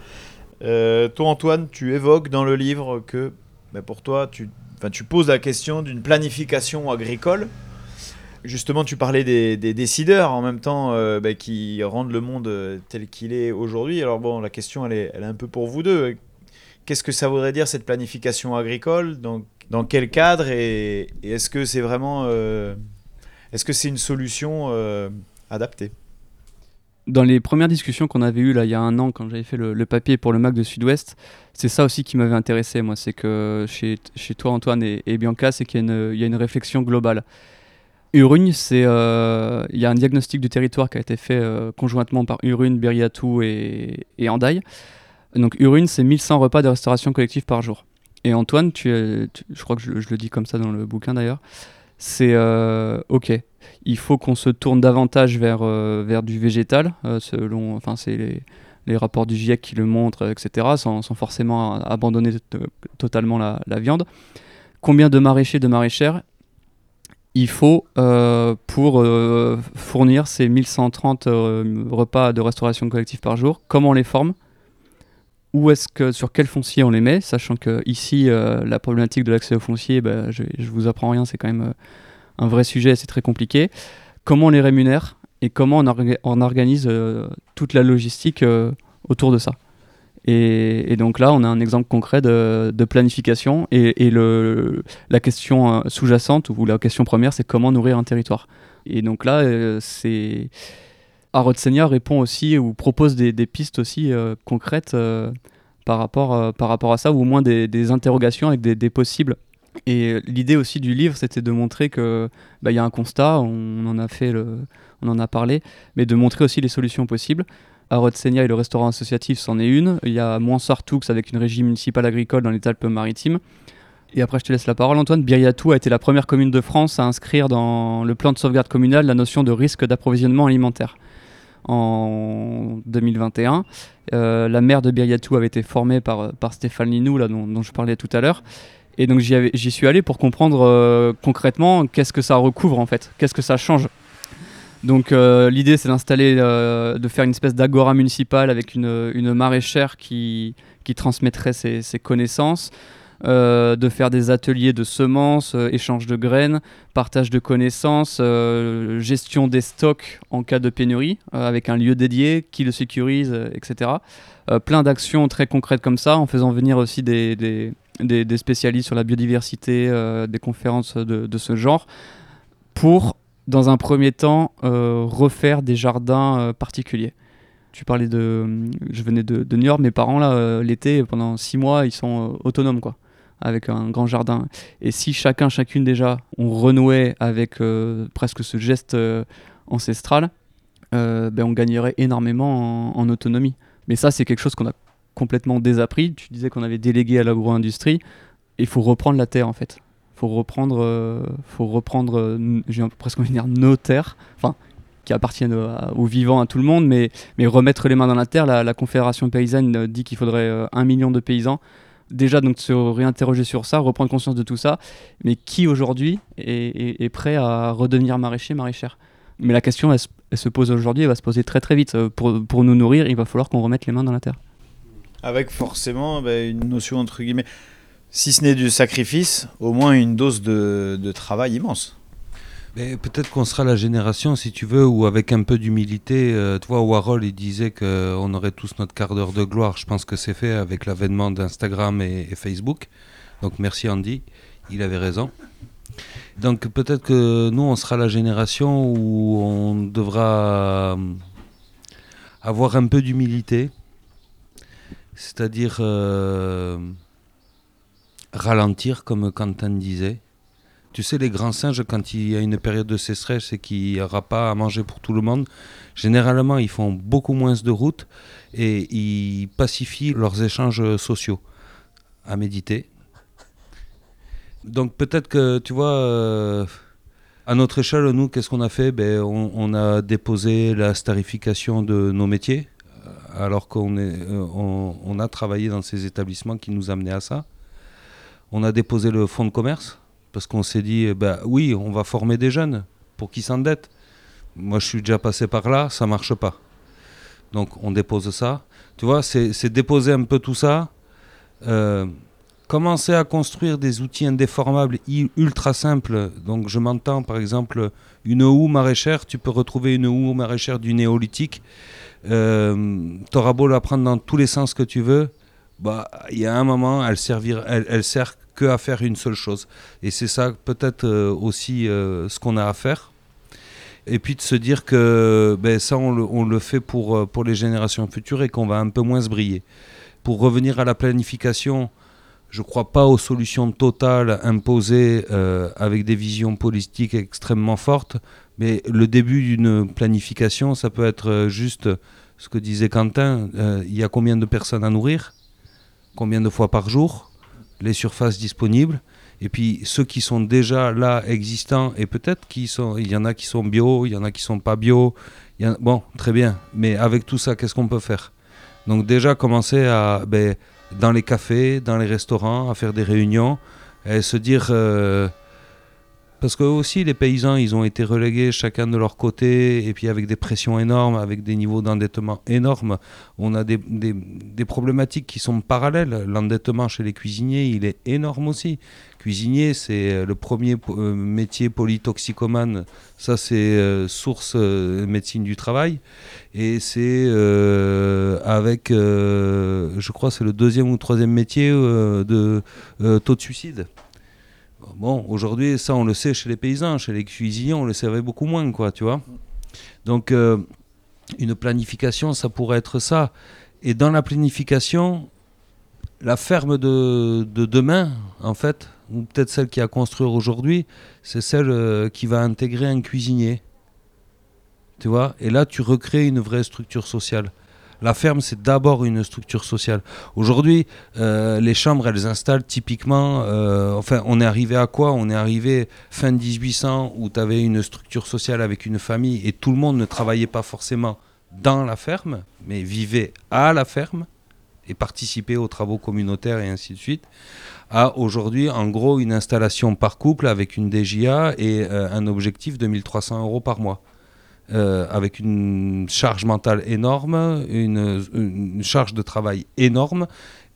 toi, Antoine, tu évoques dans le livre que bah, pour toi, tu poses la question d'une planification agricole Justement, tu parlais des, décideurs en même temps euh, bah, qui rendent le monde euh, tel qu'il est aujourd'hui. Alors bon, la question, elle est, un peu pour vous deux. Qu'est-ce que ça voudrait dire cette planification agricole? Dans, quel cadre? Et, est-ce que c'est vraiment... Euh, est-ce que c'est une solution adaptée? Dans les premières discussions qu'on avait eues là il y a un an quand j'avais fait le, papier pour le Mac de Sud-Ouest, c'est ça aussi qui m'avait intéressé moi, c'est que chez, toi Antoine et, Bianca, c'est qu'il y, a une réflexion globale. Urugne, c'est euh, il y a un diagnostic du territoire qui a été fait euh, conjointement par Urugne, Beriatou et, et. Donc Urugne, c'est 1100 repas de restauration collective par jour. Et Antoine, tu, je crois que je, le dis comme ça dans le bouquin d'ailleurs, c'est euh, ok. Il faut qu'on se tourne davantage vers, vers du végétal, selon, enfin c'est les, rapports du GIEC qui le montrent, etc., sans, sans forcément abandonner totalement la, la viande. Combien de maraîchers, de maraîchères il faut, euh, pour euh, fournir ces 1130 euh, repas de restauration collective par jour, comment on les forme? Où est-ce que, sur quel foncier on les met? Sachant que ici, la problématique de l'accès au foncier, bah, je, je vous apprends rien, c'est quand même un vrai sujet, c'est très compliqué. Comment on les rémunère et comment on organise toute la logistique autour de ça? Et, donc là, on a un exemple concret de, planification. Et, la question euh, sous-jacente, ou la question première, c'est comment nourrir un territoire. Et donc là, euh. Harrod Senior répond aussi ou propose des, pistes aussi euh, concrètes par, rapport, par rapport à ça, ou au moins des, interrogations avec des, possibles. Et l'idée aussi du livre, c'était de montrer que bah, y a un constat, on en a fait on en a parlé, mais de montrer aussi les solutions possibles. Senia et le restaurant associatif, c'en est une. Il y a Moinsartoux avec une régie municipale agricole dans les Alpes-Maritimes. Et après, je te laisse la parole, Antoine. Biriatou a été la première commune de France à inscrire dans le plan de sauvegarde communal la notion de risque d'approvisionnement alimentaire. En 2021, euh, la maire de Biriatou avait été formée par, par Stéphane Linou, dont, je parlais tout à l'heure. Et donc j'y suis allé pour comprendre euh, concrètement qu'est-ce que ça recouvre en fait, qu'est-ce que ça change? Donc euh, l'idée c'est d'installer, euh, de faire une espèce d'agora municipale avec une, une maraîchère qui, qui transmettrait ses, connaissances, euh, de faire des ateliers de semences, échange de graines, partage de connaissances, gestion des stocks en cas de pénurie, avec un lieu dédié qui le sécurise, etc. plein d'actions très concrètes comme ça, en faisant venir aussi des, des, spécialistes sur la biodiversité, des conférences de ce genre, pour dans un premier temps, euh, refaire des jardins euh, particuliers. Tu parlais de. Euh, je venais de, New York, mes parents, là, l'été, pendant six mois, ils sont autonomes, quoi, avec un grand jardin. Et si chacun, chacune déjà, on renouait avec presque ce geste ancestral, ben, on gagnerait énormément en, en autonomie. Mais ça, c'est quelque chose qu'on a complètement désappris. Tu disais qu'on avait délégué à l'agro-industrie. Il faut reprendre la terre, en fait faut reprendre, euh, faut reprendre, euh, j'ai presque envie de dire nos terres, enfin qui appartiennent aux vivants, à tout le monde, mais, mais remettre les mains dans la terre. La, Confédération paysanne euh, dit qu'il faudrait un million de paysans. Déjà, donc, se réinterroger sur ça, reprendre conscience de tout ça. Mais qui aujourd'hui est, est, prêt à redevenir maraîcher, maraîchère? Mais la question, elle, se pose aujourd'hui, elle va se poser très très vite. Pour, pour nous nourrir, il va falloir qu'on remette les mains dans la terre. Avec forcément bah, une notion entre guillemets si ce n'est du sacrifice, au moins une dose de, travail immense. Peut-être qu'on sera la génération, si tu veux, où avec un peu d'humilité, euh, tu vois, Warhol, il disait qu'on aurait tous notre quart d'heure de gloire. Je pense que c'est fait avec l'avènement d'Instagram et, Facebook. Donc merci Andy, il avait raison. Donc peut-être que nous, on sera la génération où on devra avoir un peu d'humilité c'est-à-dire euh, ralentir, comme Quentin disait. Tu sais, les grands singes, quand il y a une période de sécheresse et qu'il n'y aura pas à manger pour tout le monde, généralement, ils font beaucoup moins de routes et ils pacifient leurs échanges sociaux à méditer. Donc peut-être que, tu vois, euh, à notre échelle, nous, qu'est-ce qu'on a fait? Ben, on, a déposé la starification de nos métiers, euh, alors qu'on euh, on, a travaillé dans ces établissements qui nous amenaient à ça. On a déposé le fonds de commerce, parce qu'on s'est dit, ben, oui, on va former des jeunes pour qu'ils s'endettent. Moi, je suis déjà passé par là, ça marche pas. Donc, on dépose ça. Tu vois, c'est déposer un peu tout ça. Euh, commencer à construire des outils indéformables ultra simples. Donc je m'entends par exemple une houe maraîchère, tu peux retrouver une houe maraîchère du néolithique. Euh, tu auras beau la prendre dans tous les sens que tu veux, bah il y a un moment, elle servir, elle, elle, sert que à faire une seule chose. Et c'est ça peut-être euh, aussi euh, ce qu'on a à faire. Et puis de se dire que ben, ça on le, on le fait pour, euh, pour les générations futures et qu'on va un peu moins se briller. Pour revenir à la planification, je ne crois pas aux solutions totales imposées avec des visions politiques extrêmement fortes, mais le début d'une planification, ça peut être juste ce que disait Quentin, il y a combien de personnes à nourrir, combien de fois par jour, les surfaces disponibles, et puis ceux qui sont déjà là existants, et peut-être qu'il y en a qui sont bio, il y en a qui sont pas bio, bon, très bien, mais avec tout ça, qu'est-ce qu'on peut faire? Donc déjà commencer à... Ben, dans les cafés, dans les restaurants, à faire des réunions, et se dire... Euh, parce que aussi les paysans, ils ont été relégués chacun de leur côté, et puis avec des pressions énormes, avec des niveaux d'endettement énormes, on a des, des, problématiques qui sont parallèles. L'endettement chez les cuisiniers, il est énorme aussi. Cuisinier, c'est le premier euh, métier polytoxicomane, ça c'est euh, source euh, médecine du travail, et c'est euh, avec, je crois, c'est le deuxième ou troisième métier de taux de suicide. Bon, aujourd'hui, ça, on le sait chez les paysans, chez les cuisiniers, on le savait beaucoup moins, quoi, tu vois. Donc, euh, une planification, ça pourrait être ça. Et dans la planification, la ferme de, de demain, en fait, ou peut-être celle qui a construire aujourd'hui, c'est celle euh, qui va intégrer un cuisinier. Tu vois? Et là, tu recrées une vraie structure sociale. La ferme, c'est d'abord une structure sociale. Aujourd'hui, euh, les chambres, elles installent typiquement. Euh, enfin, on est arrivé à quoi? On est arrivé fin 1800 où tu avais une structure sociale avec une famille et tout le monde ne travaillait pas forcément dans la ferme, mais vivait à la ferme et participait aux travaux communautaires et ainsi de suite. À aujourd'hui, en gros, une installation par couple avec une DGA et euh, un objectif de 1300 euros par mois. Euh, avec une charge mentale énorme, une, charge de travail énorme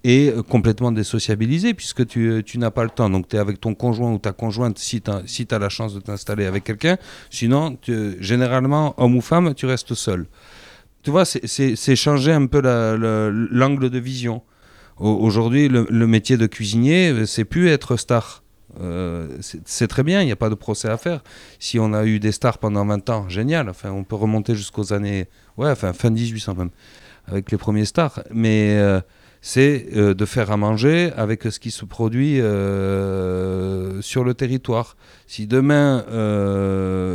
et complètement désociabilisé puisque tu, n'as pas le temps. Donc tu es avec ton conjoint ou ta conjointe si tu as, la chance de t'installer avec quelqu'un. Sinon, généralement, homme ou femme, tu restes seul. Tu vois, c'est changer un peu l'angle de vision. Aujourd'hui, le, le, métier de cuisinier, c'est plus être star. Euh, c'est très bien, il n'y a pas de procès à faire. Si on a eu des stars pendant 20 ans, génial. Enfin, on peut remonter jusqu'aux années, ouais, enfin fin 1800 même, avec les premiers stars. Mais euh, c'est euh, de faire à manger avec ce qui se produit sur le territoire. Si demain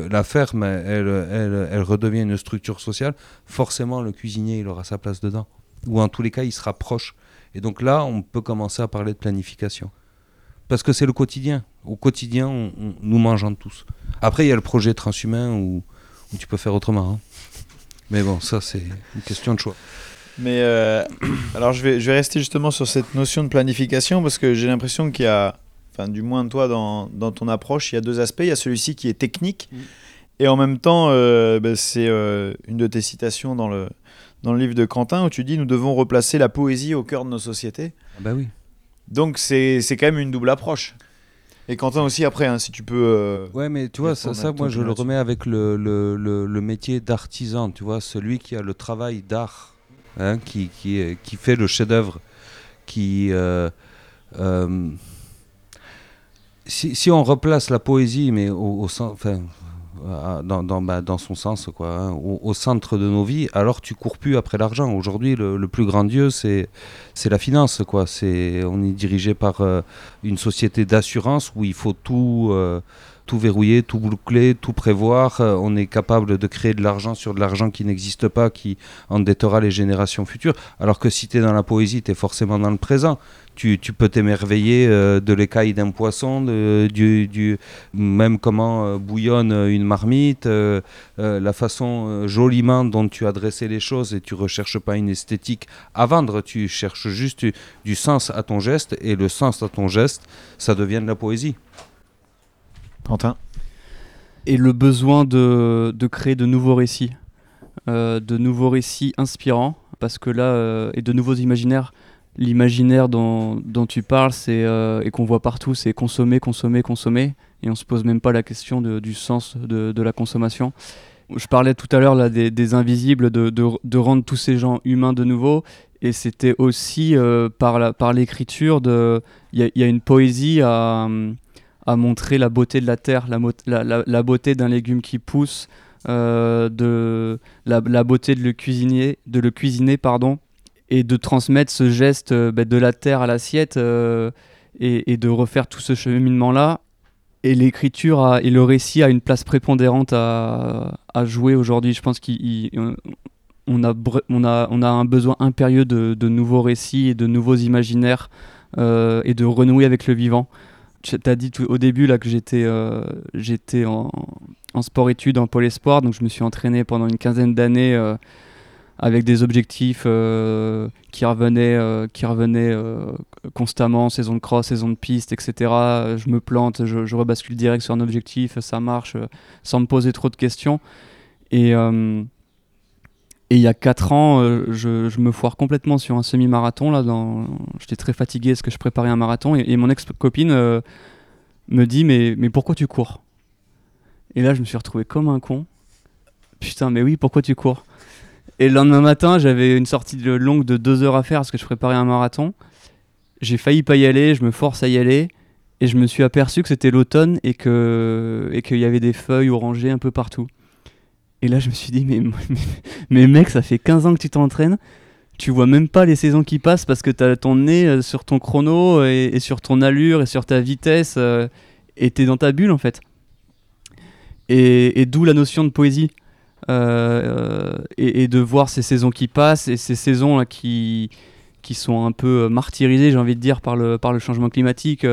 la ferme, elle, elle, elle, redevient une structure sociale, forcément le cuisinier, il aura sa place dedans. Ou en tous les cas, il sera proche. Et donc là, on peut commencer à parler de planification parce que c'est le quotidien. Au quotidien, on, on, nous mangeons tous. Après, il y a le projet transhumain où, où tu peux faire autrement. Hein. Mais bon, ça, c'est une question de choix. Mais euh, alors, je vais, je vais rester justement sur cette notion de planification parce que j'ai l'impression qu'il y a, enfin, du moins toi, dans, dans, ton approche, il y a deux aspects. Il y a celui-ci qui est technique. Mmh. Et en même temps, euh, ben, c'est euh, une de tes citations dans le, dans le livre de Quentin où tu dis Nous devons replacer la poésie au cœur de nos sociétés. Ah bah oui. Donc c'est quand même une double approche. Et Quentin aussi après, hein, si tu peux. Euh, ouais, mais tu vois, ça, ça moi je le remets avec le, le, le, le métier d'artisan, tu vois, celui qui a le travail d'art, hein, qui, qui, qui fait le chef-d'œuvre, qui. Euh, euh, si, si, on replace la poésie, mais au, au sens. Enfin, dans, dans, bah, dans, son sens, quoi, hein, au, centre de nos vies, alors tu cours plus après l'argent. Aujourd'hui, le, plus grand dieu, c'est la finance. Quoi. On est dirigé par une société d'assurance où il faut tout tout verrouiller, tout boucler, tout prévoir. Euh, on est capable de créer de l'argent sur de l'argent qui n'existe pas, qui endettera les générations futures. Alors que si tu es dans la poésie, tu es forcément dans le présent. Tu, peux t'émerveiller euh, de l'écaille d'un poisson, du, du, même comment euh, bouillonne une marmite, la façon joliment dont tu as dressé les choses et tu recherches pas une esthétique à vendre, tu cherches juste du sens à ton geste et le sens à ton geste, ça devient de la poésie. Et le besoin de, créer de nouveaux récits, euh, de nouveaux récits inspirants, parce que là, euh, et de nouveaux imaginaires. L'imaginaire dont, tu parles c'est, euh, et qu'on voit partout, c'est consommer, consommer, consommer, et on se pose même pas la question du sens de, la consommation. Je parlais tout à l'heure des, invisibles, de, rendre tous ces gens humains de nouveau, et c'était aussi par, par l'écriture, il y, a une poésie à à montrer la beauté de la terre, la, beauté d'un légume qui pousse, euh, de la, beauté de le cuisiner, de le cuisiner pardon, et de transmettre ce geste euh, bah, de la terre à l'assiette euh, et, de refaire tout ce cheminement là. Et l'écriture et le récit a une place prépondérante à, jouer aujourd'hui. Je pense qu'on a, un besoin impérieux de, nouveaux récits et de nouveaux imaginaires et de renouer avec le vivant tu as dit au début là, que j'étais euh, en sport-études, en pôle espoir, donc je me suis entraîné pendant une quinzaine d'années euh, avec des objectifs euh, qui revenaient, qui revenaient constamment, saison de cross, saison de piste, etc. Je me plante, je, je rebascule direct sur un objectif, ça marche, sans me poser trop de questions. Et et il y a 4 ans, euh, je, me foire complètement sur un semi-marathon. Là, dans... J'étais très fatigué parce que je préparais un marathon. Et, mon ex-copine euh, me dit mais, pourquoi tu cours? Et là, je me suis retrouvé comme un con. Putain, mais oui, pourquoi tu cours? Et le lendemain matin, j'avais une sortie de longue de 2 heures à faire parce que je préparais un marathon. J'ai failli pas y aller, je me force à y aller. Et je me suis aperçu que c'était l'automne et qu'il et qu'il y avait des feuilles orangées un peu partout. Et là, je me suis dit, mais, mais, mec, ça fait 15 ans que tu t'entraînes. Tu vois même pas les saisons qui passent parce que tu as ton nez euh, sur ton chrono et, sur ton allure et sur ta vitesse. Euh, et tu es dans ta bulle en fait. Et, d'où la notion de poésie. Euh, et, de voir ces saisons qui passent et ces saisons qui, qui sont un peu martyrisées, j'ai envie de dire, par le, par le changement climatique.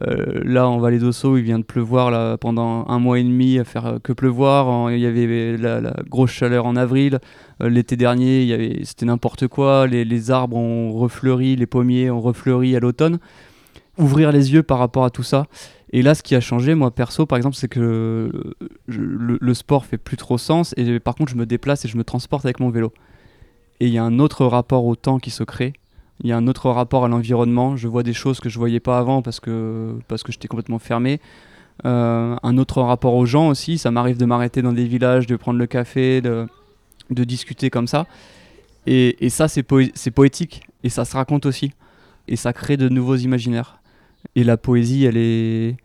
Là, en Vallée d'Osso, il vient de pleuvoir là, pendant un mois et demi, à faire euh, que pleuvoir. il y avait la, grosse chaleur en avril. Euh, l'été dernier, c'était n'importe quoi. Les, arbres ont refleuri, les pommiers ont refleuri à l'automne. Ouvrir les yeux par rapport à tout ça. Et là, ce qui a changé, moi perso, par exemple, c'est que le, le, sport fait plus trop sens. Et par contre, je me déplace et je me transporte avec mon vélo. Et il y a un autre rapport au temps qui se crée il y a un autre rapport à l'environnement. Je vois des choses que je voyais pas avant parce que, parce que j'étais complètement fermé. Euh, un autre rapport aux gens aussi. Ça m'arrive de m'arrêter dans des villages, de prendre le café, de, de discuter comme ça. Et, et ça, c'est poétique. Et ça se raconte aussi. Et ça crée de nouveaux imaginaires. Et la poésie, elle est,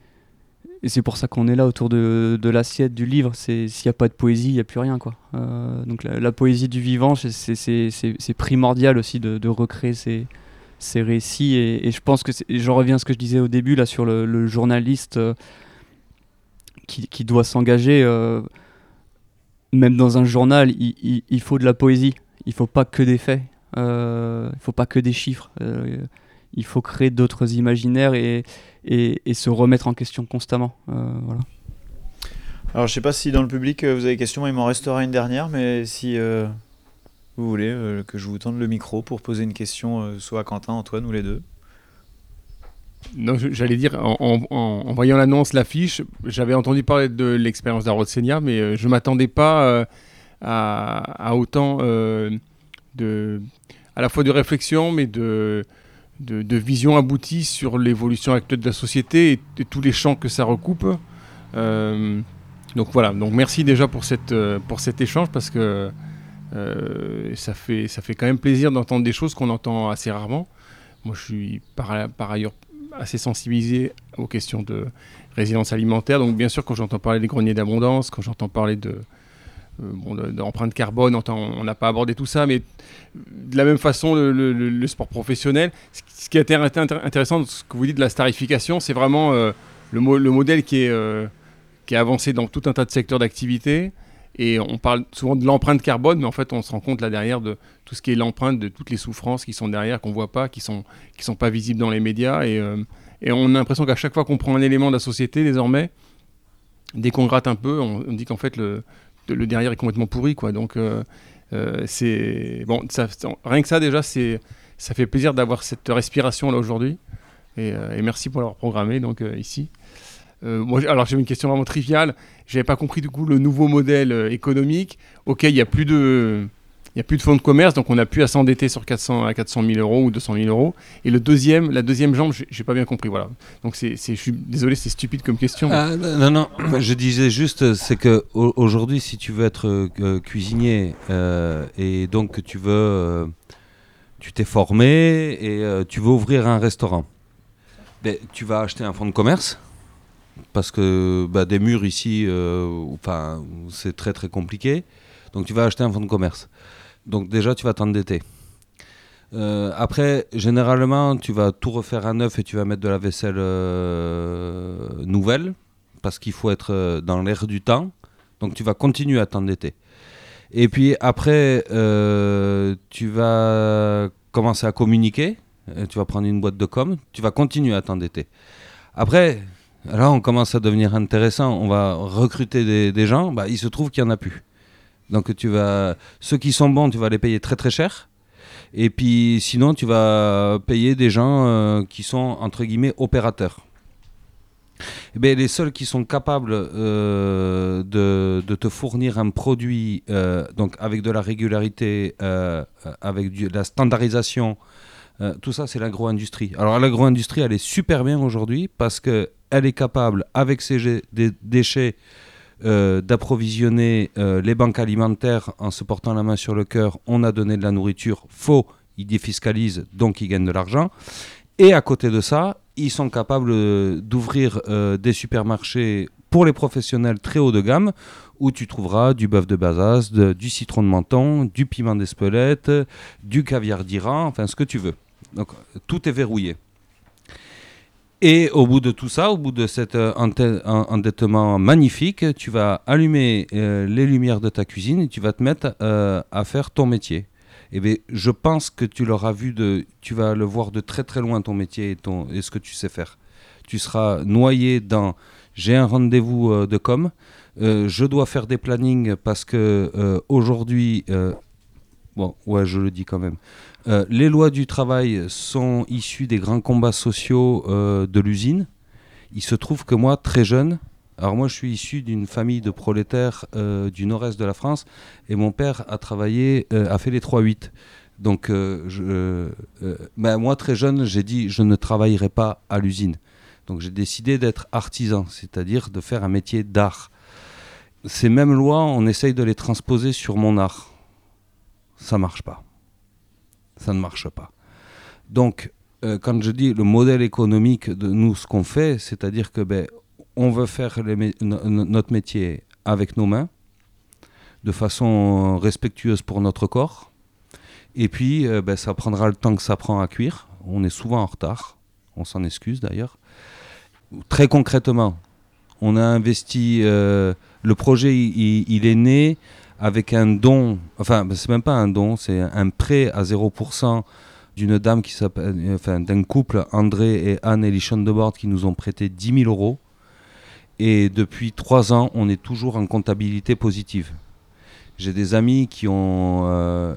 et c'est pour ça qu'on est là autour de, l'assiette du livre. S'il n'y a pas de poésie, il n'y a plus rien. Euh, donc la, poésie du vivant, c'est primordial aussi de, recréer ces, récits. Et, je pense que je reviens à ce que je disais au début là sur le, journaliste euh, qui, doit s'engager. Euh, même dans un journal, il, faut de la poésie. Il faut pas que des faits. il faut pas que des chiffres il faut créer d'autres imaginaires et, et, se remettre en question constamment. Euh, voilà. Alors je sais pas si dans le public euh, vous avez des questions, il m'en restera une dernière, mais si euh, vous voulez que je vous tende le micro pour poser une question, soit à Quentin, Antoine ou les deux. Non, j'allais dire, en, voyant l'annonce, l'affiche, j'avais entendu parler de l'expérience d'Arod mais je ne m'attendais pas à, autant de, à la fois de réflexion, mais de, de, vision aboutie sur l'évolution actuelle de la société et, tous les champs que ça recoupe. Euh, donc voilà, donc merci déjà pour, cette, euh, pour cet échange parce que euh, ça, fait, ça fait quand même plaisir d'entendre des choses qu'on entend assez rarement. Moi je suis par, par ailleurs assez sensibilisé aux questions de résilience alimentaire. Donc bien sûr, quand j'entends parler des greniers d'abondance, quand j'entends parler de euh, d'empreinte carbone, on n'a pas abordé tout ça, mais de la même façon, le, sport professionnel, ce qui est intéressant de ce que vous dites de la starification, c'est vraiment le, le, modèle qui est, qui est avancé dans tout un tas de secteurs d'activité. Et on parle souvent de l'empreinte carbone, mais en fait, on se rend compte là derrière de tout ce qui est l'empreinte de toutes les souffrances qui sont derrière, qu'on voit pas, qui sont qui sont pas visibles dans les médias. Et, euh, et on a l'impression qu'à chaque fois qu'on prend un élément de la société, désormais, dès qu'on gratte un peu, on, dit qu'en fait le, le derrière est complètement pourri, quoi. Donc euh, euh, c'est bon, ça, rien que ça déjà, c'est ça fait plaisir d'avoir cette respiration là aujourd'hui. Et, et, merci pour l'avoir programmé donc ici. Euh, moi, alors j'ai une question vraiment triviale. J'avais pas compris du coup le nouveau modèle euh, économique. Ok, il n'y a plus de il y a plus de fonds de commerce, donc on n'a plus à s'endetter sur 400 à 400 000 euros ou 200 000 euros. Et le deuxième, la deuxième jambe, j'ai pas bien compris. Voilà. Donc c'est, je suis désolé, c'est stupide comme question. Ah, non, non, je disais juste, c'est que aujourd'hui, si tu veux être euh, cuisinier et donc tu veux, tu t'es formé et tu veux ouvrir un restaurant, ben, tu vas acheter un fonds de commerce parce que bah, des murs ici, euh, enfin, c'est très très compliqué. Donc tu vas acheter un fonds de commerce. Donc déjà, tu vas t'endetter. Euh, après, généralement, tu vas tout refaire à neuf et tu vas mettre de la vaisselle euh, nouvelle, parce qu'il faut être dans l'air du temps. Donc tu vas continuer à t'endetter. Et puis après, tu vas commencer à communiquer. Tu vas prendre une boîte de com. Tu vas continuer à t'endetter. Après, Là, on commence à devenir intéressant. On va recruter des, gens. Bah, il se trouve qu'il n'y en a plus. Donc, tu vas, ceux qui sont bons, tu vas les payer très très cher. Et puis, sinon, tu vas payer des gens euh, qui sont entre guillemets opérateurs. Eh les seuls qui sont capables euh, de, te fournir un produit euh, donc avec de la régularité, avec de la standardisation, tout ça, c'est l'agro-industrie. Alors, l'agro-industrie, elle est super bien aujourd'hui parce que elle est capable, avec ses déchets, euh, d'approvisionner euh, les banques alimentaires en se portant la main sur le cœur. On a donné de la nourriture, faux, ils défiscalisent, donc ils gagnent de l'argent. Et à côté de ça, ils sont capables euh, d'ouvrir des supermarchés pour les professionnels très haut de gamme, où tu trouveras du bœuf de Bazas, du citron de menton, du piment d'Espelette, du caviar d'Iran, enfin ce que tu veux. Donc tout est verrouillé. Et au bout de tout ça, au bout de cet euh, endettement magnifique, tu vas allumer euh, les lumières de ta cuisine et tu vas te mettre euh, à faire ton métier. Et bien, je pense que tu l'auras vu de, tu vas le voir de très très loin ton métier et, ton, et ce que tu sais faire. Tu seras noyé dans j'ai un rendez-vous de com, je dois faire des plannings parce que aujourd'hui, bon, ouais, je le dis quand même. Euh, les lois du travail sont issues des grands combats sociaux euh, de l'usine. Il se trouve que moi, très jeune, alors moi je suis issu d'une famille de prolétaires euh, du nord-est de la France et mon père a travaillé, a fait les 3-8. Donc ben, moi très jeune, j'ai dit je ne travaillerai pas à l'usine. Donc j'ai décidé d'être artisan, c'est-à-dire de faire un métier d'art. Ces mêmes lois, on essaye de les transposer sur mon art. Ça marche pas ça ne marche pas. Donc, euh, quand je dis le modèle économique de nous, ce qu'on fait, c'est-à-dire que ben, on veut faire notre métier avec nos mains, de façon respectueuse pour notre corps, et puis euh, ben, ça prendra le temps que ça prend à cuire. On est souvent en retard, on s'en excuse d'ailleurs. Très concrètement, on a investi, euh, le projet il est né avec un don, enfin, c'est même pas un don, c'est un prêt à 0% d'une dame qui s'appelle, enfin, d'un couple, André et Anne Elichon de Bord, qui nous ont prêté 10 000 euros. Et depuis trois ans, on est toujours en comptabilité positive. J'ai des amis qui ont euh,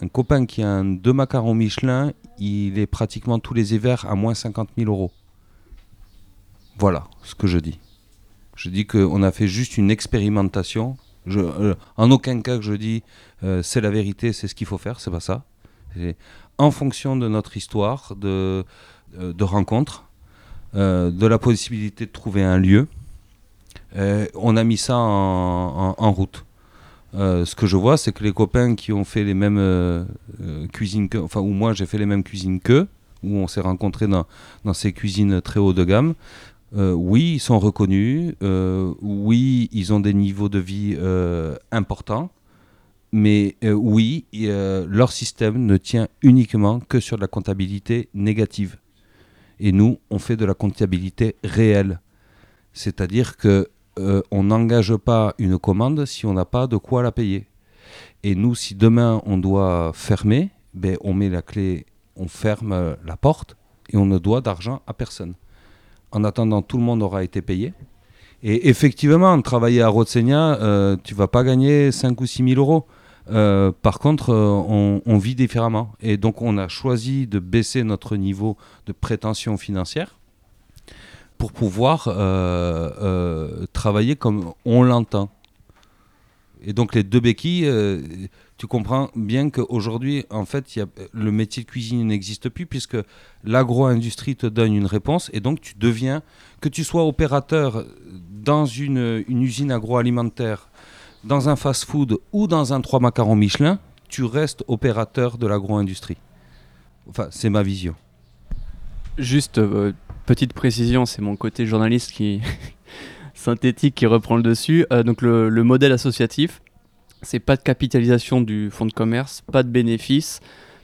un copain qui a un deux macarons Michelin, il est pratiquement tous les hivers à moins 50 000 euros. Voilà ce que je dis. Je dis qu'on a fait juste une expérimentation euh, en aucun cas que je dis euh, c'est la vérité, c'est ce qu'il faut faire, c'est pas ça. En fonction de notre histoire, de, euh, de rencontres, de la possibilité de trouver un lieu, on a mis ça en, route. ce que je vois, c'est que les copains qui ont fait les mêmes cuisines enfin, ou moi j'ai fait les mêmes cuisines qu'eux, où on s'est rencontrés dans, dans ces cuisines très haut de gamme. Euh, oui, ils sont reconnus. euh, oui, ils ont des niveaux de vie euh, importants. Mais oui, leur système ne tient uniquement que sur de la comptabilité négative. Et nous, on fait de la comptabilité réelle. C'est-à-dire que on n'engage pas une commande si on n'a pas de quoi la payer. Et nous, si demain on doit fermer, ben, on met la clé, on ferme la porte et on ne doit d'argent à personne. En attendant, tout le monde aura été payé. Et effectivement, travailler à Rotsenia, euh, tu vas pas gagner 5 ou 6 000 euros. Euh, par contre, euh, on, vit différemment. Et donc, on a choisi de baisser notre niveau de prétention financière pour pouvoir euh, travailler comme on l'entend. Et donc, les deux béquilles, tu comprends bien qu'aujourd'hui, en fait, a, le métier de cuisinier n'existe plus puisque l'agro-industrie te donne une réponse et donc tu deviens, que tu sois opérateur dans une, usine agroalimentaire, dans un fast-food ou dans un 3 macarons Michelin, tu restes opérateur de l'agro-industrie. Enfin, c'est ma vision. Juste euh, petite précision, c'est mon côté journaliste qui synthétique qui reprend le dessus. Euh, donc le modèle associatif, c'est pas de capitalisation du fonds de commerce, pas de bénéfices,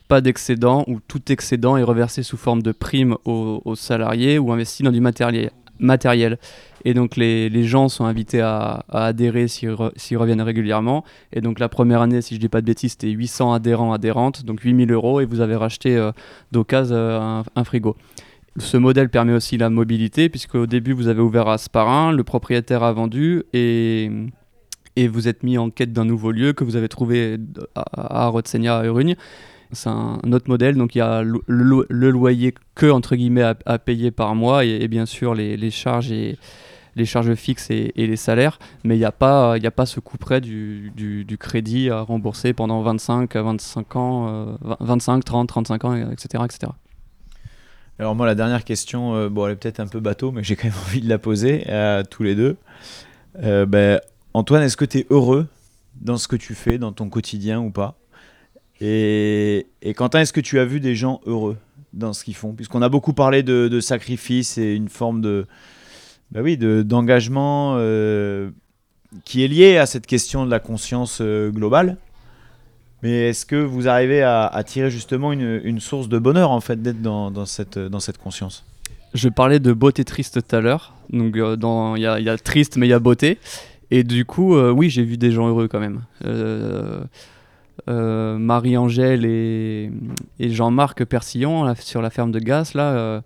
pas d'excédent où tout excédent est reversé sous forme de prime aux, salariés ou investi dans du matériel. matériel. Et donc les, les gens sont invités à, adhérer s'ils re- s'ils reviennent régulièrement. Et donc la première année, si je dis pas de bêtises, c'était 800 adhérents adhérentes, donc 8000 euros, et vous avez racheté euh, d'occasion euh, un, un frigo. Ce modèle permet aussi la mobilité, puisque au début vous avez ouvert à Sparin, le propriétaire a vendu et, et vous êtes mis en quête d'un nouveau lieu que vous avez trouvé à, Rotsenia à Urugne. C'est un, autre modèle, donc il y a le, loyer que entre guillemets à, payer par mois et, bien sûr les, charges et les charges fixes et, les salaires, mais il n'y a pas a pas ce coup près du, crédit à rembourser pendant 25 à 25 ans, euh, 20 25, 30, 35 ans, etc., etc. Alors moi, la dernière question, euh, bon, elle est peut-être un peu bateau, mais j'ai quand même envie de la poser à tous les deux. Euh, ben, Antoine, est-ce que tu es heureux dans ce que tu fais, dans ton quotidien ou pas? Et, Quentin, est-ce que tu as vu des gens heureux dans ce qu'ils font? Puisqu'on a beaucoup parlé de, de sacrifice et une forme de, bah oui, de- d'engagement euh, qui est lié à cette question de la conscience euh, globale. Mais est-ce que vous arrivez à, tirer justement une, source de bonheur en fait d'être dans, cette, conscience? Je parlais de beauté triste tout à l'heure. Donc, euh, il y a triste, mais il y a beauté. Et du coup, euh, oui, j'ai vu des gens heureux quand même. Euh, euh, Marie-Angèle et, Jean-Marc Persillon sur la ferme de Gas, là,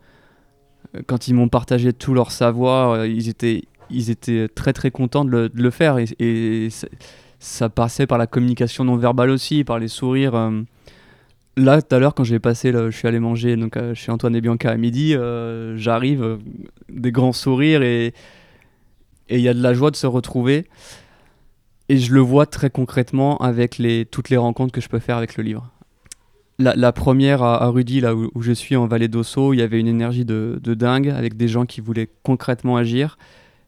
quand ils m'ont partagé tout leur savoir, ils, étaient, très très contents de le, faire. Et, ça- passait par la communication non verbale aussi, par les sourires. Là, tout à l'heure, quand j'ai passé, je suis allé manger donc, euh, chez Antoine et Bianca à midi, j'arrive, des grands sourires et et il y a de la joie de se retrouver. Et je le vois très concrètement avec toutes les rencontres que je peux faire avec le livre. La, première à, Rudy, là où, je suis en Vallée d'Osso, il y avait une énergie de, dingue avec des gens qui voulaient concrètement agir.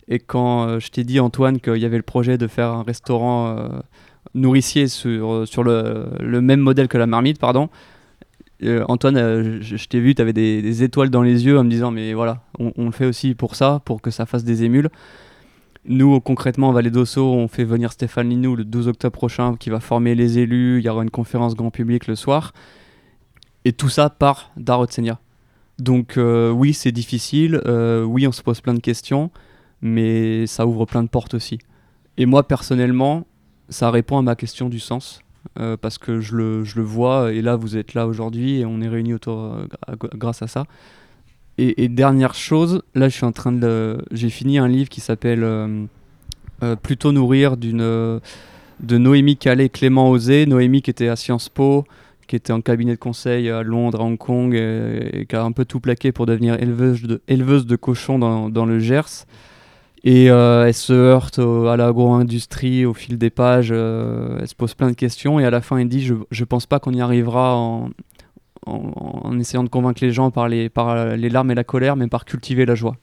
Et quand euh, je t'ai dit, Antoine, qu'il y avait le projet de faire un restaurant euh, nourricier sur, sur le, même modèle que la marmite, pardon, euh, Antoine, euh, je, t'ai vu, tu avais des, étoiles dans les yeux en me disant, mais voilà, on le fait aussi pour ça, pour que ça fasse des émules. Nous, concrètement, en Vallée d'Osso, on fait venir Stéphane Linou le 12 octobre prochain qui va former les élus. Il y aura une conférence grand public le soir. Et tout ça part d'Arotsenia. Donc, euh, oui, c'est difficile. euh, oui, on se pose plein de questions. Mais ça ouvre plein de portes aussi. Et moi, personnellement, ça répond à ma question du sens. euh, parce que je le, je le vois. Et là, vous êtes là aujourd'hui et on est réunis autour grâce à ça. Et, dernière chose, là je suis en train de, j'ai fini un livre qui s'appelle euh, euh, Plutôt nourrir d'une euh, de Noémie Calais, Clément Osé. Noémie qui était à Sciences Po, qui était en cabinet de conseil à Londres, à Hong Kong, et, qui a un peu tout plaqué pour devenir éleveuse de, cochons dans, le Gers. Et elle se heurte au- à l'agro-industrie au fil des pages, elle se pose plein de questions et à la fin elle dit je, je pense pas qu'on y arrivera en, en, en essayant de convaincre les gens par les, par les larmes et la colère, mais par cultiver la joie.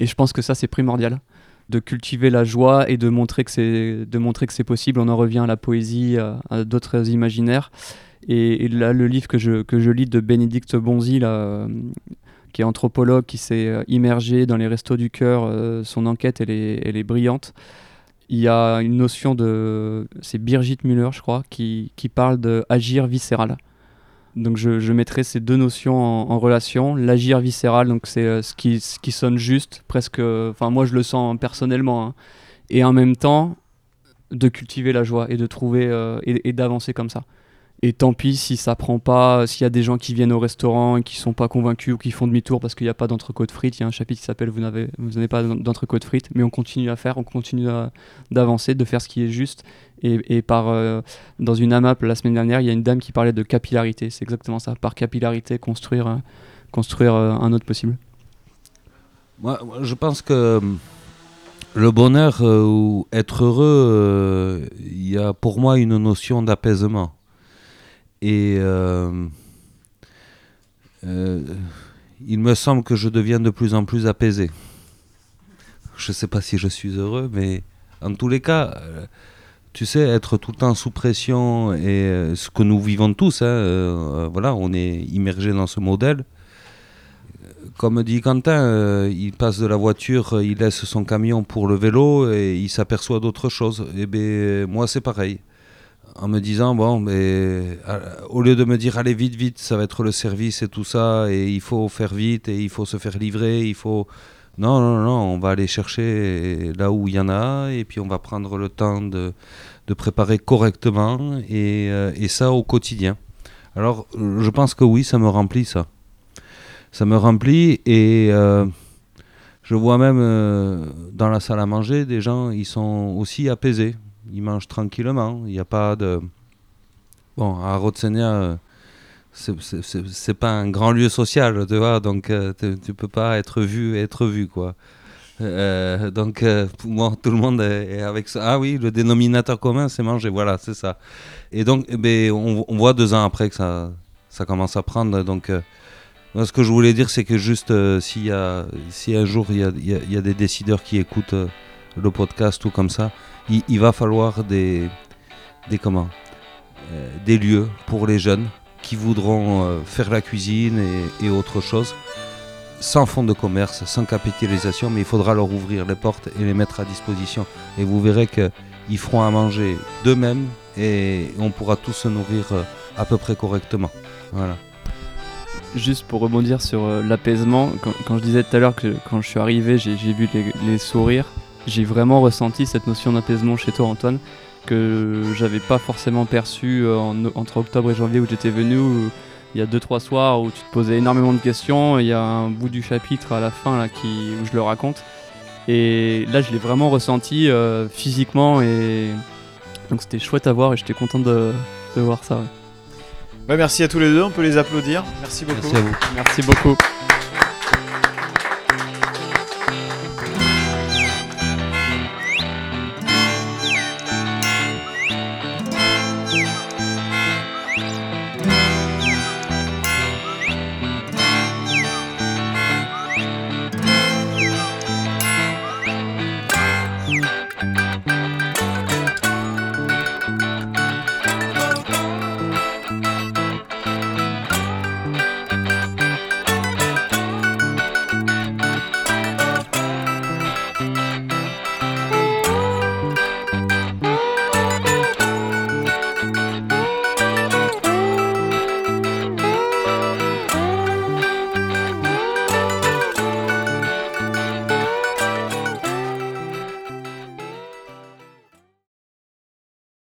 Et je pense que ça, c'est primordial. de cultiver la joie et de montrer que c'est de possible. On en revient à la poésie, à, d'autres imaginaires. Et, là, le livre que je, que je lis de Bénédicte Bonzi, là, qui est anthropologue, qui s'est immergé dans les restos du cœur, son enquête, elle est, elle est brillante il y a une notion de. C'est Birgit Müller, je crois, qui, qui parle d'agir viscéral. Donc je, mettrai ces deux notions en, relation. L'agir viscéral, donc c'est euh, ce, qui, sonne juste, presque. Enfin, moi je le sens personnellement. Hein. Et en même temps, de cultiver la joie et de trouver euh, et d'avancer comme ça. Et tant pis si ça prend pas, s'il y a des gens qui viennent au restaurant et qui sont pas convaincus ou qui font demi-tour parce qu'il n'y a pas d'entrecôte frites. Il y a un chapitre qui s'appelle Vous n'avez vous pas d'entrecôte frites, mais on continue à faire, on continue d'avancer, de faire ce qui est juste. Et, par, euh, dans une AMAP la semaine dernière, il y a une dame qui parlait de capillarité. C'est exactement ça. Par capillarité, construire, euh, construire euh, un autre possible. Moi, je pense que le bonheur ou être heureux, il y a pour moi une notion d'apaisement. Et euh, euh, il me semble que je deviens de plus en plus apaisé. Je ne sais pas si je suis heureux, mais en tous les cas, euh, tu sais, être tout le temps sous pression et ce que nous vivons tous, hein, voilà, on est immergé dans ce modèle. Comme dit Quentin, il passe de la voiture, il laisse son camion pour le vélo et il s'aperçoit d'autre chose. Et eh bien, moi, c'est pareil en me disant bon mais euh, au lieu de me dire allez vite vite ça va être le service et tout ça et il faut faire vite et il faut se faire livrer il faut non non non on va aller chercher là où il y en a et puis on va prendre le temps de, de préparer correctement et, euh, ça au quotidien. Alors je pense que oui ça me remplit ça. Ça me remplit et euh, je vois même dans la salle à manger des gens ils sont aussi apaisés ils mangent tranquillement. Il n'y a pas de. Bon, à Rotsenia, c'est pas un grand lieu social, tu vois, donc euh, tu peux pas être vu être vu, quoi. Euh, donc, euh, pour moi, tout le monde est, avec ça. Ah oui, le dénominateur commun, c'est manger, voilà, c'est ça. Et donc, eh ben, on, voit deux ans après que ça, ça commence à prendre. Donc, ce que je voulais dire, c'est que juste s'il y a, si un jour il y a, y a, des décideurs qui écoutent le podcast ou comme ça, il, va falloir des, des, comment, euh, des lieux pour les jeunes qui voudront euh, faire la cuisine et, autre chose, sans fonds de commerce, sans capitalisation, mais il faudra leur ouvrir les portes et les mettre à disposition. Et vous verrez qu'ils feront à manger d'eux-mêmes et on pourra tous se nourrir euh, à peu près correctement. Voilà. Juste pour rebondir sur l'apaisement, quand, je disais tout à l'heure que quand je suis arrivé, j'ai vu les sourires j'ai vraiment ressenti cette notion d'apaisement chez toi, Antoine, que j'avais pas forcément perçu euh, entre octobre et janvier où j'étais venu. il y a deux trois soirs où tu te posais énormément de questions. Il y a un bout du chapitre à la fin là, qui, où je le raconte. Et là, je l'ai vraiment ressenti euh, physiquement et donc c'était chouette à voir et j'étais content de, voir ça. Bah, merci à tous les deux, on peut les applaudir. Merci beaucoup. Merci à vous. Merci beaucoup.